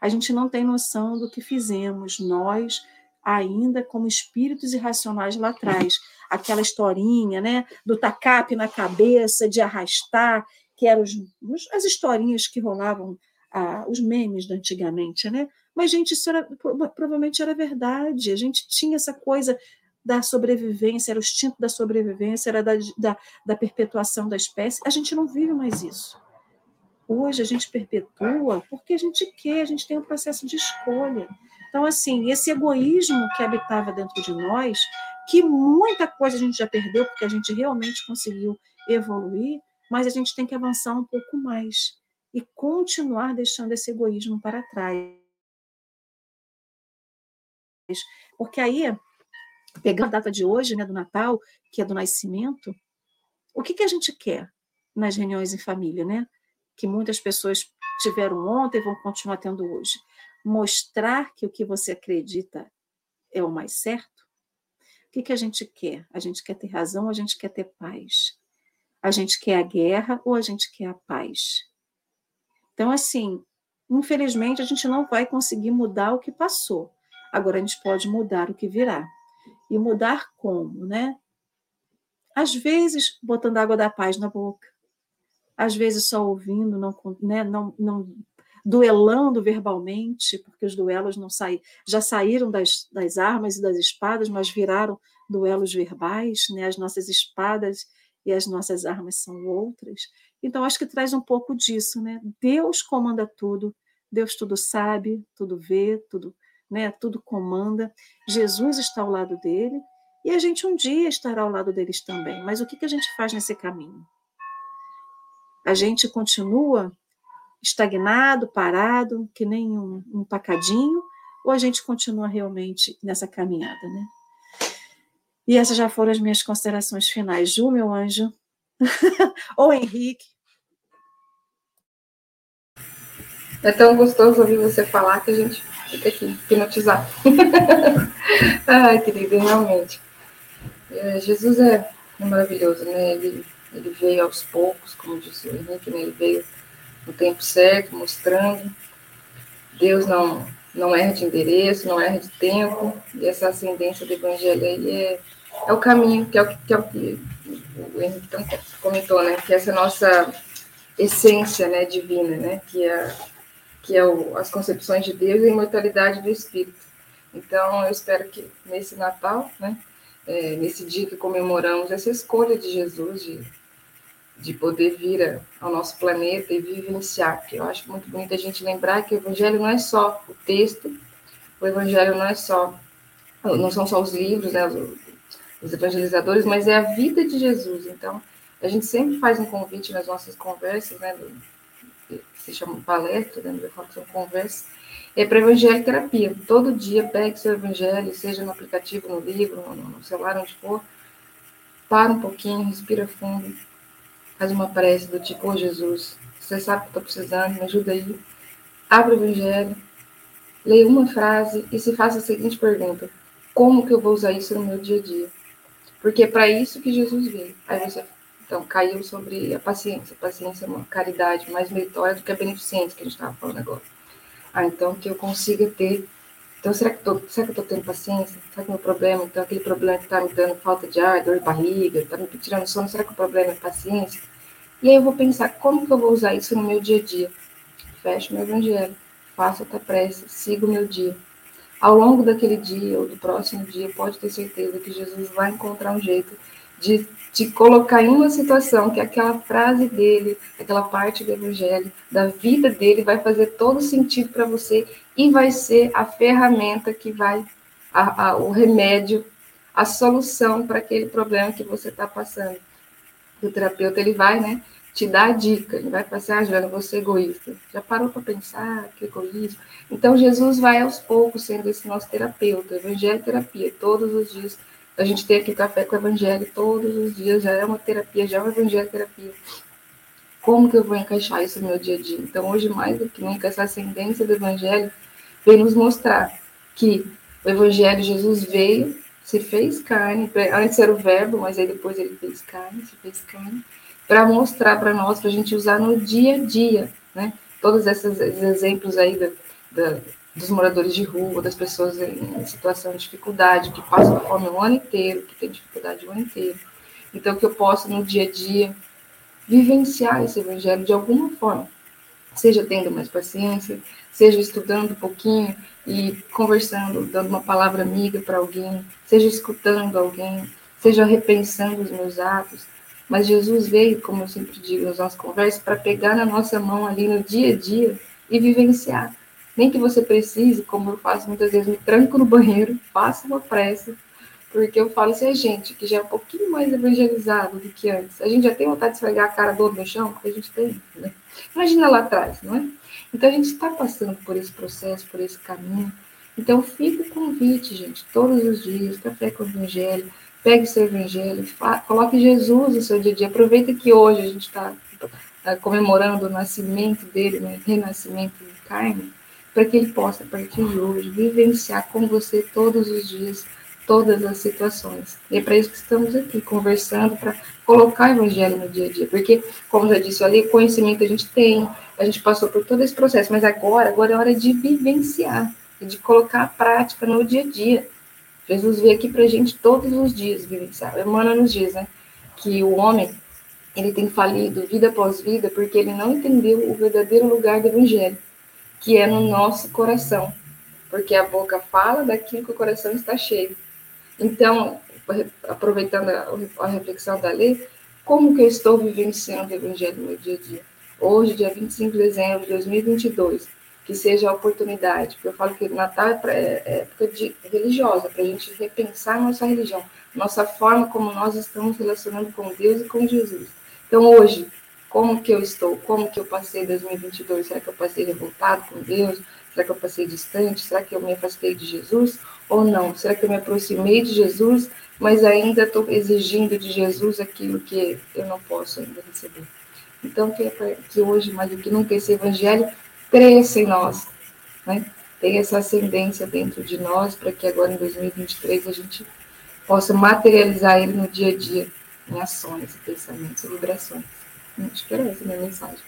a gente não tem noção do que fizemos nós ainda como espíritos irracionais lá atrás. Aquela historinha, né, do tacape na cabeça, de arrastar, que eram os, as historinhas que rolavam, ah, os memes de antigamente, né? Mas, gente, isso era, provavelmente era verdade. A gente tinha essa coisa da sobrevivência, era o instinto da sobrevivência, era da, da, da perpetuação da espécie. A gente não vive mais isso. Hoje a gente perpetua porque a gente quer, a gente tem um processo de escolha. Então, assim, esse egoísmo que habitava dentro de nós, que muita coisa a gente já perdeu, porque a gente realmente conseguiu evoluir, mas a gente tem que avançar um pouco mais e continuar deixando esse egoísmo para trás. Porque aí, pegando a data de hoje, né, do Natal, que é do nascimento, o que, que a gente quer nas reuniões em família, né? Que muitas pessoas tiveram ontem e vão continuar tendo hoje. Mostrar que o que você acredita é o mais certo? O que, que a gente quer? A gente quer ter razão ou a gente quer ter paz? A gente quer a guerra ou a gente quer a paz? Então, assim, infelizmente, a gente não vai conseguir mudar o que passou. Agora, a gente pode mudar o que virá. E mudar como, né? Às vezes, botando água da paz na boca às vezes só ouvindo, não, né, não, não duelando verbalmente, porque os duelos não saí, já saíram das, das armas e das espadas, mas viraram duelos verbais, né? as nossas espadas e as nossas armas são outras. Então, acho que traz um pouco disso. Né? Deus comanda tudo, Deus tudo sabe, tudo vê, tudo, né? tudo comanda. Jesus está ao lado dele e a gente um dia estará ao lado deles também. Mas o que, que a gente faz nesse caminho? A gente continua estagnado, parado, que nem um, um pacadinho, ou a gente continua realmente nessa caminhada, né? E essas já foram as minhas considerações finais. Ju, meu anjo, ou Henrique. É tão gostoso ouvir você falar que a gente fica aqui hipnotizado. Ai, querida, realmente. É, Jesus é maravilhoso, né? Ele, ele veio aos poucos, como disse o Henrique, né? ele veio no tempo certo, mostrando. Deus não, não erra de endereço, não erra de tempo, e essa ascendência do Evangelho aí é, é o caminho, que é o que, é o que o Henrique comentou, né? Que é essa nossa essência né, divina, né? Que é, que é o, as concepções de Deus e a imortalidade do Espírito. Então, eu espero que nesse Natal, né? É, nesse dia que comemoramos essa escolha de Jesus de de poder vir ao nosso planeta e vivenciar, porque eu acho muito bonito a gente lembrar que o evangelho não é só o texto, o evangelho não é só, não são só os livros, né, os, os evangelizadores, mas é a vida de Jesus. Então, a gente sempre faz um convite nas nossas conversas, né, do, se chama palestra, né, são conversas, é para evangelho terapia. Todo dia pegue seu evangelho, seja no aplicativo, no livro, no, no celular, onde for, para um pouquinho, respira fundo, faz uma prece do tipo, oh, Jesus, você sabe que estou precisando, me ajuda aí. Abre o Evangelho, leia uma frase e se faça a seguinte pergunta: como que eu vou usar isso no meu dia a dia? Porque é para isso que Jesus veio. Aí você, então, caiu sobre a paciência. A paciência é uma caridade mais meritória do que a beneficência que a gente estava falando agora. Ah, então, que eu consiga ter. Então, será que, será que eu estou tendo paciência? Será que o meu problema, então, aquele problema que está me dando falta de ar, dor de barriga, está me tirando sono, será que o problema é paciência? E aí eu vou pensar como que eu vou usar isso no meu dia a dia. Fecho meu evangelho, faço outra prece, sigo meu dia. Ao longo daquele dia ou do próximo dia, pode ter certeza que Jesus vai encontrar um jeito de te colocar em uma situação que aquela frase dele, aquela parte do evangelho, da vida dele, vai fazer todo sentido para você e vai ser a ferramenta que vai, a, a, o remédio, a solução para aquele problema que você está passando. O terapeuta ele vai, né, te dá a dica, ele vai passar, ah, Joana, você é egoísta. Já parou para pensar que egoísmo? Então, Jesus vai aos poucos sendo esse nosso terapeuta, evangelho terapia, todos os dias. A gente tem aqui café com o evangelho todos os dias, já é uma terapia, já é uma evangelho terapia. Como que eu vou encaixar isso no meu dia a dia? Então, hoje, mais do que nunca, essa ascendência do evangelho vem nos mostrar que o evangelho, Jesus veio, se fez carne, antes era o verbo, mas aí depois ele fez carne, se fez carne, para mostrar para nós, para a gente usar no dia a dia, né? Todos esses exemplos aí da, da, dos moradores de rua, das pessoas em situação de dificuldade, que passam fome o ano inteiro, que tem dificuldade o ano inteiro. Então, que eu possa, no dia a dia, vivenciar esse evangelho de alguma forma, seja tendo mais paciência, seja estudando um pouquinho e conversando, dando uma palavra amiga para alguém, seja escutando alguém, seja repensando os meus atos, mas Jesus veio, como eu sempre digo nas nossas conversas, para pegar na nossa mão ali no dia a dia e vivenciar. Nem que você precise, como eu faço muitas vezes, me tranco no banheiro, faço uma pressa, porque eu falo assim, a gente que já é um pouquinho mais evangelizado do que antes, a gente já tem vontade de esfregar a cara do no chão, porque a gente tem, né? Imagina lá atrás, não é? Então a gente está passando por esse processo, por esse caminho. Então fica o convite, gente, todos os dias, café com o evangelho, Pegue seu evangelho, coloque Jesus no seu dia a dia. Aproveita que hoje a gente está tá comemorando o nascimento dele, né, renascimento de carne, para que ele possa, a partir de hoje, vivenciar com você todos os dias, todas as situações. E é para isso que estamos aqui, conversando, para colocar o evangelho no dia a dia. Porque, como já disse ali, conhecimento a gente tem, a gente passou por todo esse processo, mas agora, agora é hora de vivenciar, de colocar a prática no dia a dia. Jesus veio aqui para a gente todos os dias vivenciar. Emmanuel nos diz, né, que o homem, ele tem falido vida após vida porque ele não entendeu o verdadeiro lugar do evangelho, que é no nosso coração. Porque a boca fala daquilo que o coração está cheio. Então, aproveitando a, reflexão da lei, como que eu estou vivenciando o evangelho no meu dia a dia? Hoje, dia 25 de dezembro de 2022, que seja a oportunidade, porque eu falo que Natal é, é, é época de, religiosa, para a gente repensar nossa religião, nossa forma como nós estamos relacionando com Deus e com Jesus. Então, hoje, como que eu estou? Como que eu passei 2022? Será que eu passei revoltado com Deus? Será que eu passei distante? Será que eu me afastei de Jesus? Ou não? Será que eu me aproximei de Jesus, mas ainda estou exigindo de Jesus aquilo que eu não posso ainda receber? Então, que, é que hoje, mais do que nunca, esse evangelho cresça em nós, né? Tenha essa ascendência dentro de nós, para que agora em 2023 a gente possa materializar ele no dia a dia em ações, pensamentos e vibrações. Acho que era essa a minha mensagem.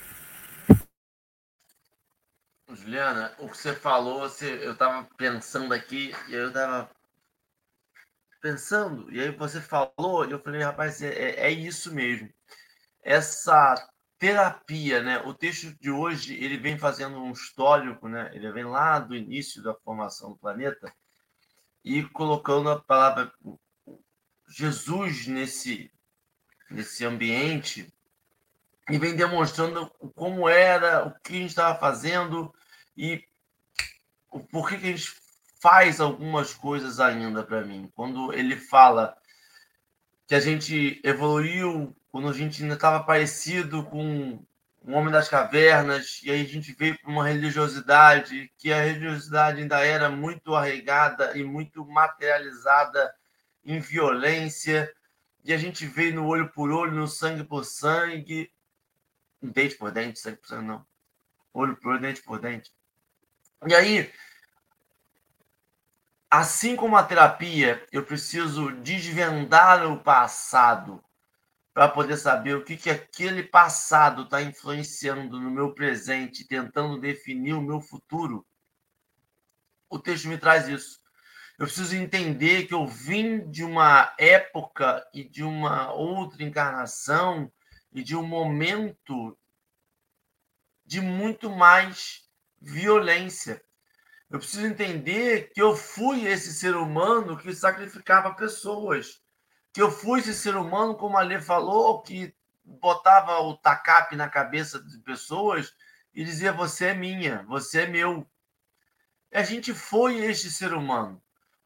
Juliana, o que você falou, você, eu estava pensando aqui, e eu estava pensando, e aí você falou, e eu falei, rapaz, é, é, é isso mesmo. Essa terapia, né? O texto de hoje, ele vem fazendo um histórico, né? Ele vem lá do início da formação do planeta e colocando a palavra Jesus nesse nesse ambiente e vem demonstrando como era, o que a gente estava fazendo e o porquê que a gente faz algumas coisas ainda para mim. Quando ele fala que a gente evoluiu, quando a gente ainda estava parecido com o homem das cavernas, e aí a gente veio para uma religiosidade, que a religiosidade ainda era muito arraigada e muito materializada em violência, e a gente veio no olho por olho, no sangue por sangue, dente por dente, sangue por sangue, não. Olho por olho, dente por dente. E aí, assim como a terapia, eu preciso desvendar o passado para poder saber o que, que aquele passado está influenciando no meu presente, tentando definir o meu futuro. O texto me traz isso. Eu preciso entender que eu vim de uma época e de uma outra encarnação e de um momento de muito mais violência. Eu preciso entender que eu fui esse ser humano que sacrificava pessoas. Que eu fui esse ser humano, como a Lê falou, que botava o tacape na cabeça de pessoas e dizia: Você é minha, você é meu. A gente foi este ser humano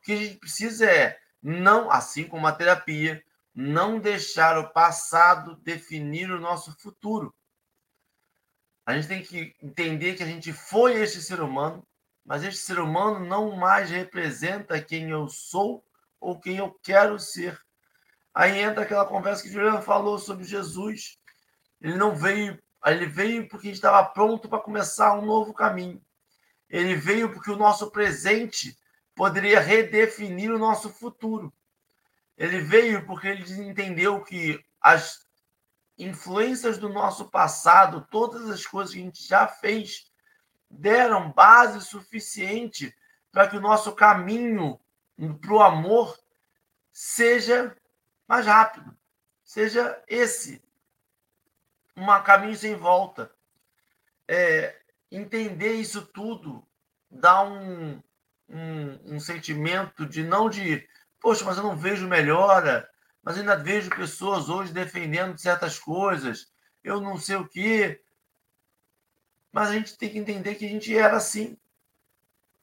que a gente precisa é não, assim como a terapia, não deixar o passado definir o nosso futuro. A gente tem que entender que a gente foi este ser humano, mas este ser humano não mais representa quem eu sou ou quem eu quero ser. Aí entra aquela conversa que Juliana falou sobre Jesus. Ele não veio, ele veio porque estava pronto para começar um novo caminho. Ele veio porque o nosso presente poderia redefinir o nosso futuro. Ele veio porque ele entendeu que as influências do nosso passado, todas as coisas que a gente já fez, deram base suficiente para que o nosso caminho para o amor seja mais rápido, seja esse, um caminho sem volta. É, entender isso tudo dá um, um, um sentimento de não de, poxa, mas eu não vejo melhora, mas ainda vejo pessoas hoje defendendo certas coisas, eu não sei o quê. Mas a gente tem que entender que a gente era assim.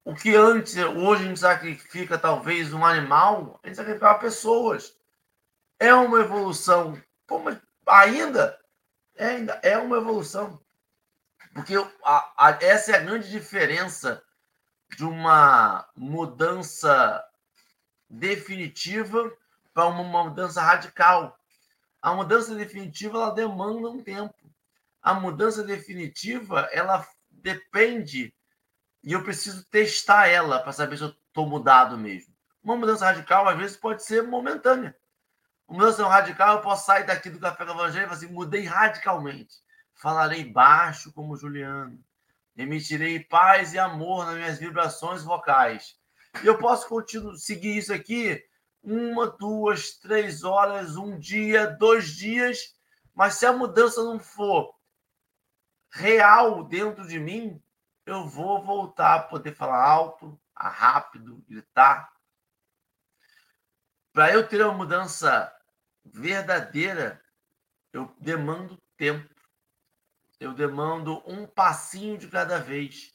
O que antes, hoje a gente sacrifica talvez um animal, a gente sacrificava pessoas. É uma evolução. Pô, mas ainda, é, ainda é uma evolução. Porque a, a, essa é a grande diferença de uma mudança definitiva para uma mudança radical. A mudança definitiva ela demanda um tempo. A mudança definitiva ela depende e eu preciso testar ela para saber se eu estou mudado mesmo. Uma mudança radical às vezes pode ser momentânea. Uma mudança radical eu posso sair daqui do café do Evangelho e falar assim, mudei radicalmente. Falarei baixo como Juliano Emitirei paz e amor nas minhas vibrações vocais. E eu posso continuar, seguir isso aqui uma, duas, três horas, um dia, dois dias, Mas se a mudança não for real dentro de mim, eu vou voltar a poder falar alto, rápido, gritar. Para eu ter uma mudança verdadeira, eu demando tempo. Eu demando um passinho de cada vez.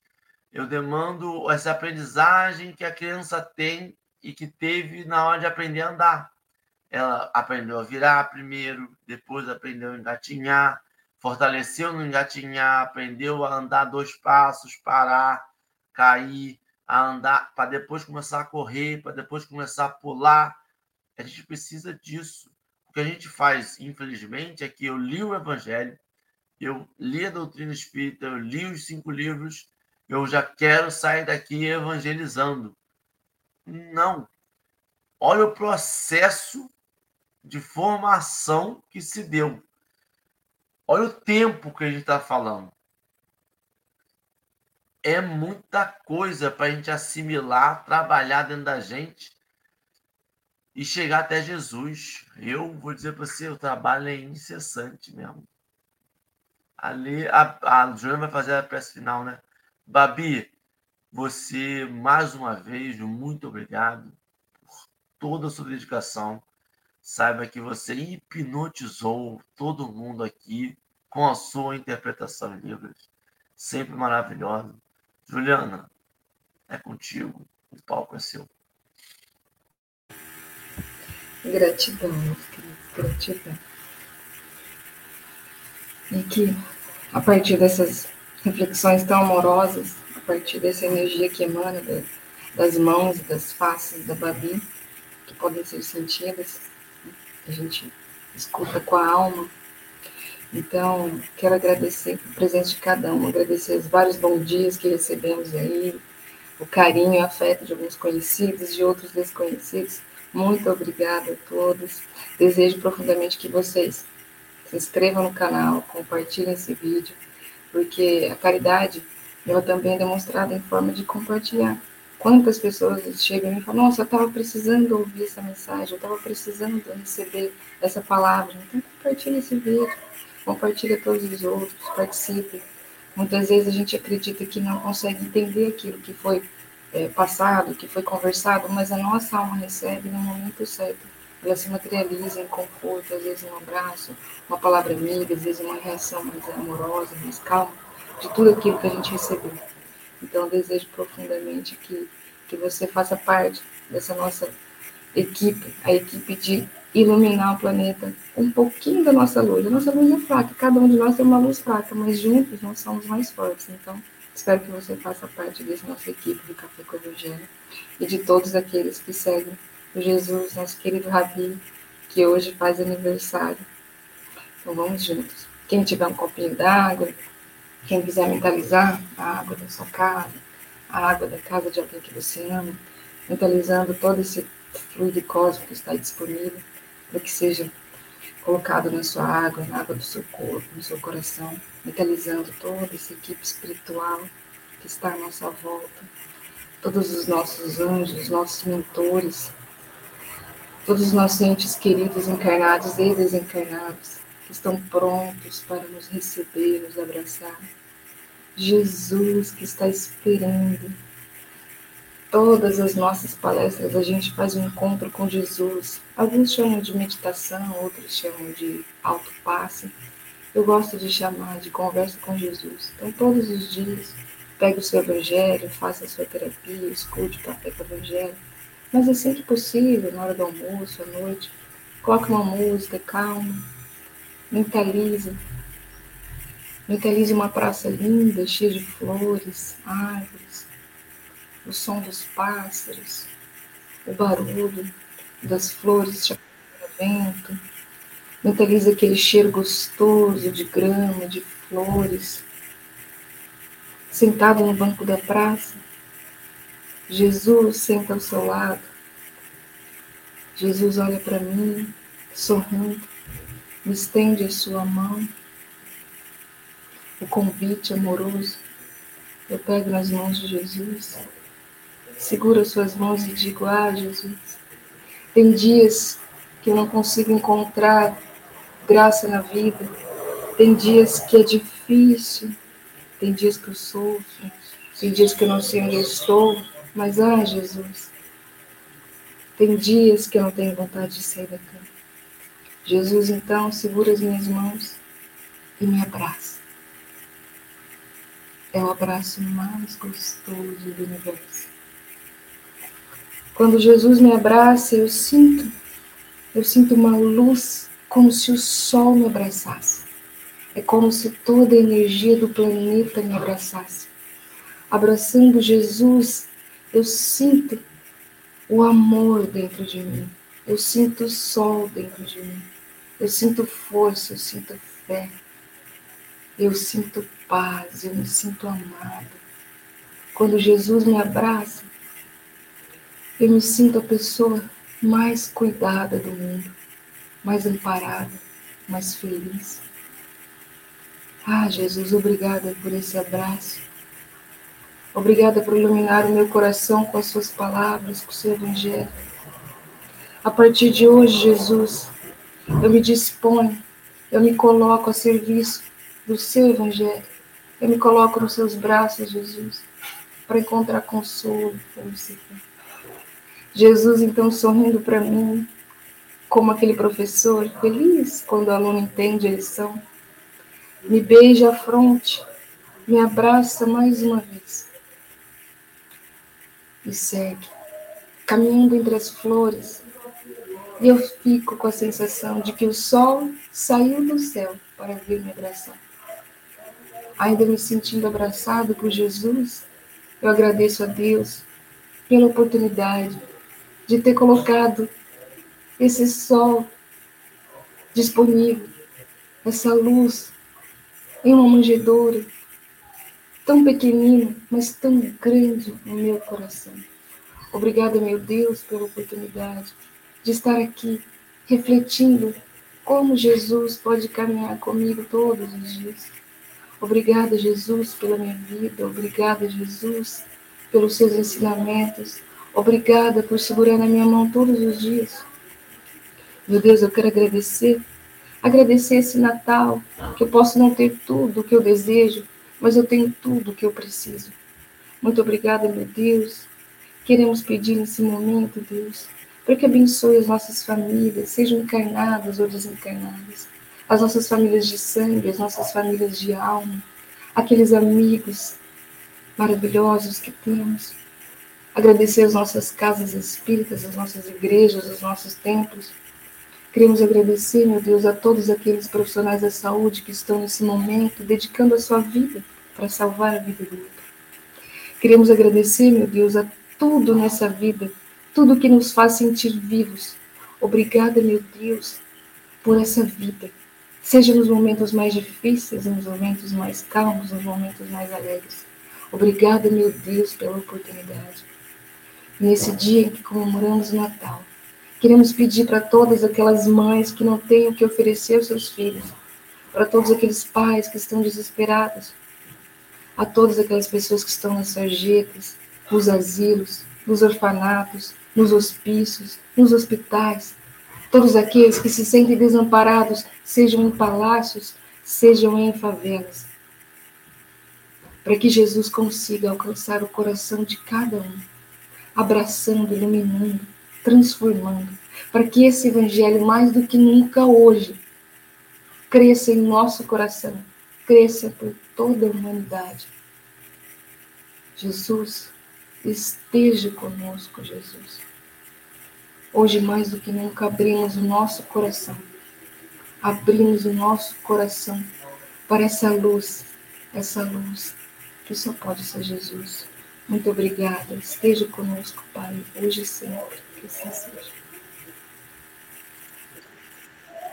Eu demando essa aprendizagem que a criança tem e que teve na hora de aprender a andar. Ela aprendeu a virar primeiro, depois aprendeu a engatinhar, fortaleceu no engatinhar, aprendeu a andar dois passos, parar, cair, a andar, para depois começar a correr, para depois começar a pular. A gente precisa disso. O que a gente faz, infelizmente, é que eu li o Evangelho, eu li a doutrina espírita, eu li os cinco livros, eu já quero sair daqui evangelizando. Não. Olha o processo de formação que se deu. Olha o tempo que a gente está falando. É muita coisa para a gente assimilar, trabalhar dentro da gente e chegar até Jesus. Eu vou dizer para você, o trabalho é incessante mesmo. Ali, a, a Joana vai fazer a prece final, né? Babi, você, mais uma vez, muito obrigado por toda a sua dedicação. Saiba que você hipnotizou todo mundo aqui com a sua interpretação em livros. Sempre maravilhosa. Juliana, é contigo. O palco é seu. Gratidão, gratidão. E que, a partir dessas reflexões tão amorosas, a partir dessa energia que emana das mãos e das faces da Babi, que podem ser sentidas, a gente escuta com a alma. Então, quero agradecer o presente de cada um, agradecer os vários bons dias que recebemos aí, o carinho e afeto de alguns conhecidos, de outros desconhecidos. Muito obrigada a todos. Desejo profundamente que vocês se inscrevam no canal, compartilhem esse vídeo, porque a caridade ela também é demonstrada em forma de compartilhar. Quantas pessoas chegam e falam, nossa, eu estava precisando ouvir essa mensagem, eu estava precisando receber essa palavra. Então compartilhe esse vídeo, compartilhe todos os outros, participe. Muitas vezes a gente acredita que não consegue entender aquilo que foi é, passado, que foi conversado, mas a nossa alma recebe no momento certo. Ela se materializa em conforto, às vezes um abraço, uma palavra amiga, às vezes uma reação mais amorosa, mais calma, de tudo aquilo que a gente recebeu. Então, eu desejo profundamente que, que você faça parte dessa nossa equipe, a equipe de iluminar o planeta um pouquinho da nossa luz. A nossa luz é fraca, cada um de nós tem uma luz fraca, mas juntos nós somos mais fortes. Então, espero que você faça parte dessa nossa equipe do Café com e de todos aqueles que seguem o Jesus, nosso querido Rabi, que hoje faz aniversário. Então, vamos juntos. Quem tiver um copinho d'água, quem quiser mentalizar a água da sua casa, a água da casa de alguém que você ama, mentalizando todo esse fluido cósmico que está disponível para que seja colocado na sua água, na água do seu corpo, no seu coração, mentalizando toda essa equipe espiritual que está à nossa volta, todos os nossos anjos, nossos mentores, todos os nossos entes queridos encarnados e desencarnados, que estão prontos para nos receber, nos abraçar. Jesus que está esperando. Todas as nossas palestras a gente faz um encontro com Jesus. Alguns chamam de meditação, outros chamam de alto passe. Eu gosto de chamar de conversa com Jesus. Então, todos os dias, pegue o seu evangelho, faça a sua terapia, escute o café evangelho. Mas é sempre possível, na hora do almoço, à noite, coloque uma música calma, Mentalize. Mentalize uma praça linda, cheia de flores, árvores, o som dos pássaros, o barulho das flores de vento. Mentalize aquele cheiro gostoso de grama, de flores. Sentado no banco da praça, Jesus senta ao seu lado. Jesus olha para mim, sorrindo me estende a sua mão, o convite amoroso. Eu pego nas mãos de Jesus, seguro as suas mãos e digo: Ah, Jesus, tem dias que eu não consigo encontrar graça na vida. Tem dias que é difícil, tem dias que eu sofro, tem dias que eu não sei onde eu estou, mas ah, Jesus, tem dias que eu não tenho vontade de sair da cama. Jesus, então, segura as minhas mãos e me abraça. É o abraço mais gostoso do universo. Quando Jesus me abraça, eu sinto, eu sinto uma luz como se o sol me abraçasse. É como se toda a energia do planeta me abraçasse. Abraçando Jesus, eu sinto o amor dentro de mim. Eu sinto o sol dentro de mim. Eu sinto força, eu sinto fé. Eu sinto paz, eu me sinto amada. Quando Jesus me abraça, eu me sinto a pessoa mais cuidada do mundo, mais amparada, mais feliz. Ah, Jesus, obrigada por esse abraço. Obrigada por iluminar o meu coração com as suas palavras, com o seu evangelho. A partir de hoje, Jesus, eu me disponho, eu me coloco a serviço do seu evangelho. Eu me coloco nos seus braços, Jesus, para encontrar consolo para você. Jesus, então, sorrindo para mim, como aquele professor, feliz quando o aluno entende a lição, me beija a fronte, me abraça mais uma vez e segue, caminhando entre as flores. E eu fico com a sensação de que o sol saiu do céu para vir me abraçar. Ainda me sentindo abraçado por Jesus, eu agradeço a Deus pela oportunidade de ter colocado esse sol disponível, essa luz em uma manjedoura tão pequenino, mas tão grande no meu coração. Obrigada, meu Deus, pela oportunidade de estar aqui refletindo como Jesus pode caminhar comigo todos os dias. Obrigada, Jesus, pela minha vida. Obrigada, Jesus, pelos seus ensinamentos. Obrigada por segurar na minha mão todos os dias. Meu Deus, eu quero agradecer. Agradecer esse Natal, que eu posso não ter tudo o que eu desejo, mas eu tenho tudo o que eu preciso. Muito obrigada, meu Deus. Queremos pedir nesse momento, Deus, para que abençoe as nossas famílias, sejam encarnadas ou desencarnadas, as nossas famílias de sangue, as nossas famílias de alma, aqueles amigos maravilhosos que temos. Agradecer as nossas casas espíritas, as nossas igrejas, os nossos templos. Queremos agradecer, meu Deus, a todos aqueles profissionais da saúde que estão nesse momento dedicando a sua vida para salvar a vida do outro. Queremos agradecer, meu Deus, a tudo nessa vida, tudo que nos faz sentir vivos. Obrigada, meu Deus, por essa vida. Seja nos momentos mais difíceis, nos momentos mais calmos, nos momentos mais alegres. Obrigada, meu Deus, pela oportunidade. Nesse dia em que comemoramos o Natal, Queremos pedir para todas aquelas mães que não têm o que oferecer aos seus filhos, para todos aqueles pais que estão desesperados, a todas aquelas pessoas que estão nas sarjetas, nos asilos, nos orfanatos, nos hospícios, nos hospitais, todos aqueles que se sentem desamparados, sejam em palácios, sejam em favelas, para que Jesus consiga alcançar o coração de cada um, abraçando, iluminando, transformando, para que esse evangelho, mais do que nunca hoje, cresça em nosso coração, cresça por toda a humanidade. Jesus, esteja conosco, Jesus. Hoje, mais do que nunca, abrimos o nosso coração, abrimos o nosso coração para essa luz, essa luz que só pode ser Jesus. Muito obrigada. Esteja conosco, Pai, hoje e sempre.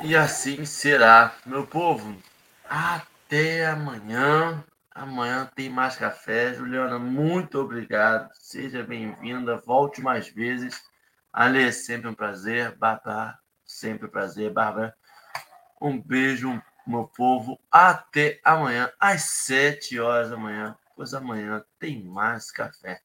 E assim será, meu povo. Até amanhã. Amanhã tem mais café. Juliana, muito obrigado. Seja bem-vinda. Volte mais vezes. Ale, sempre um prazer. Bárbara, sempre um prazer. Bárbara, um beijo, meu povo. Até amanhã, às sete horas da manhã. Pois amanhã tem mais café.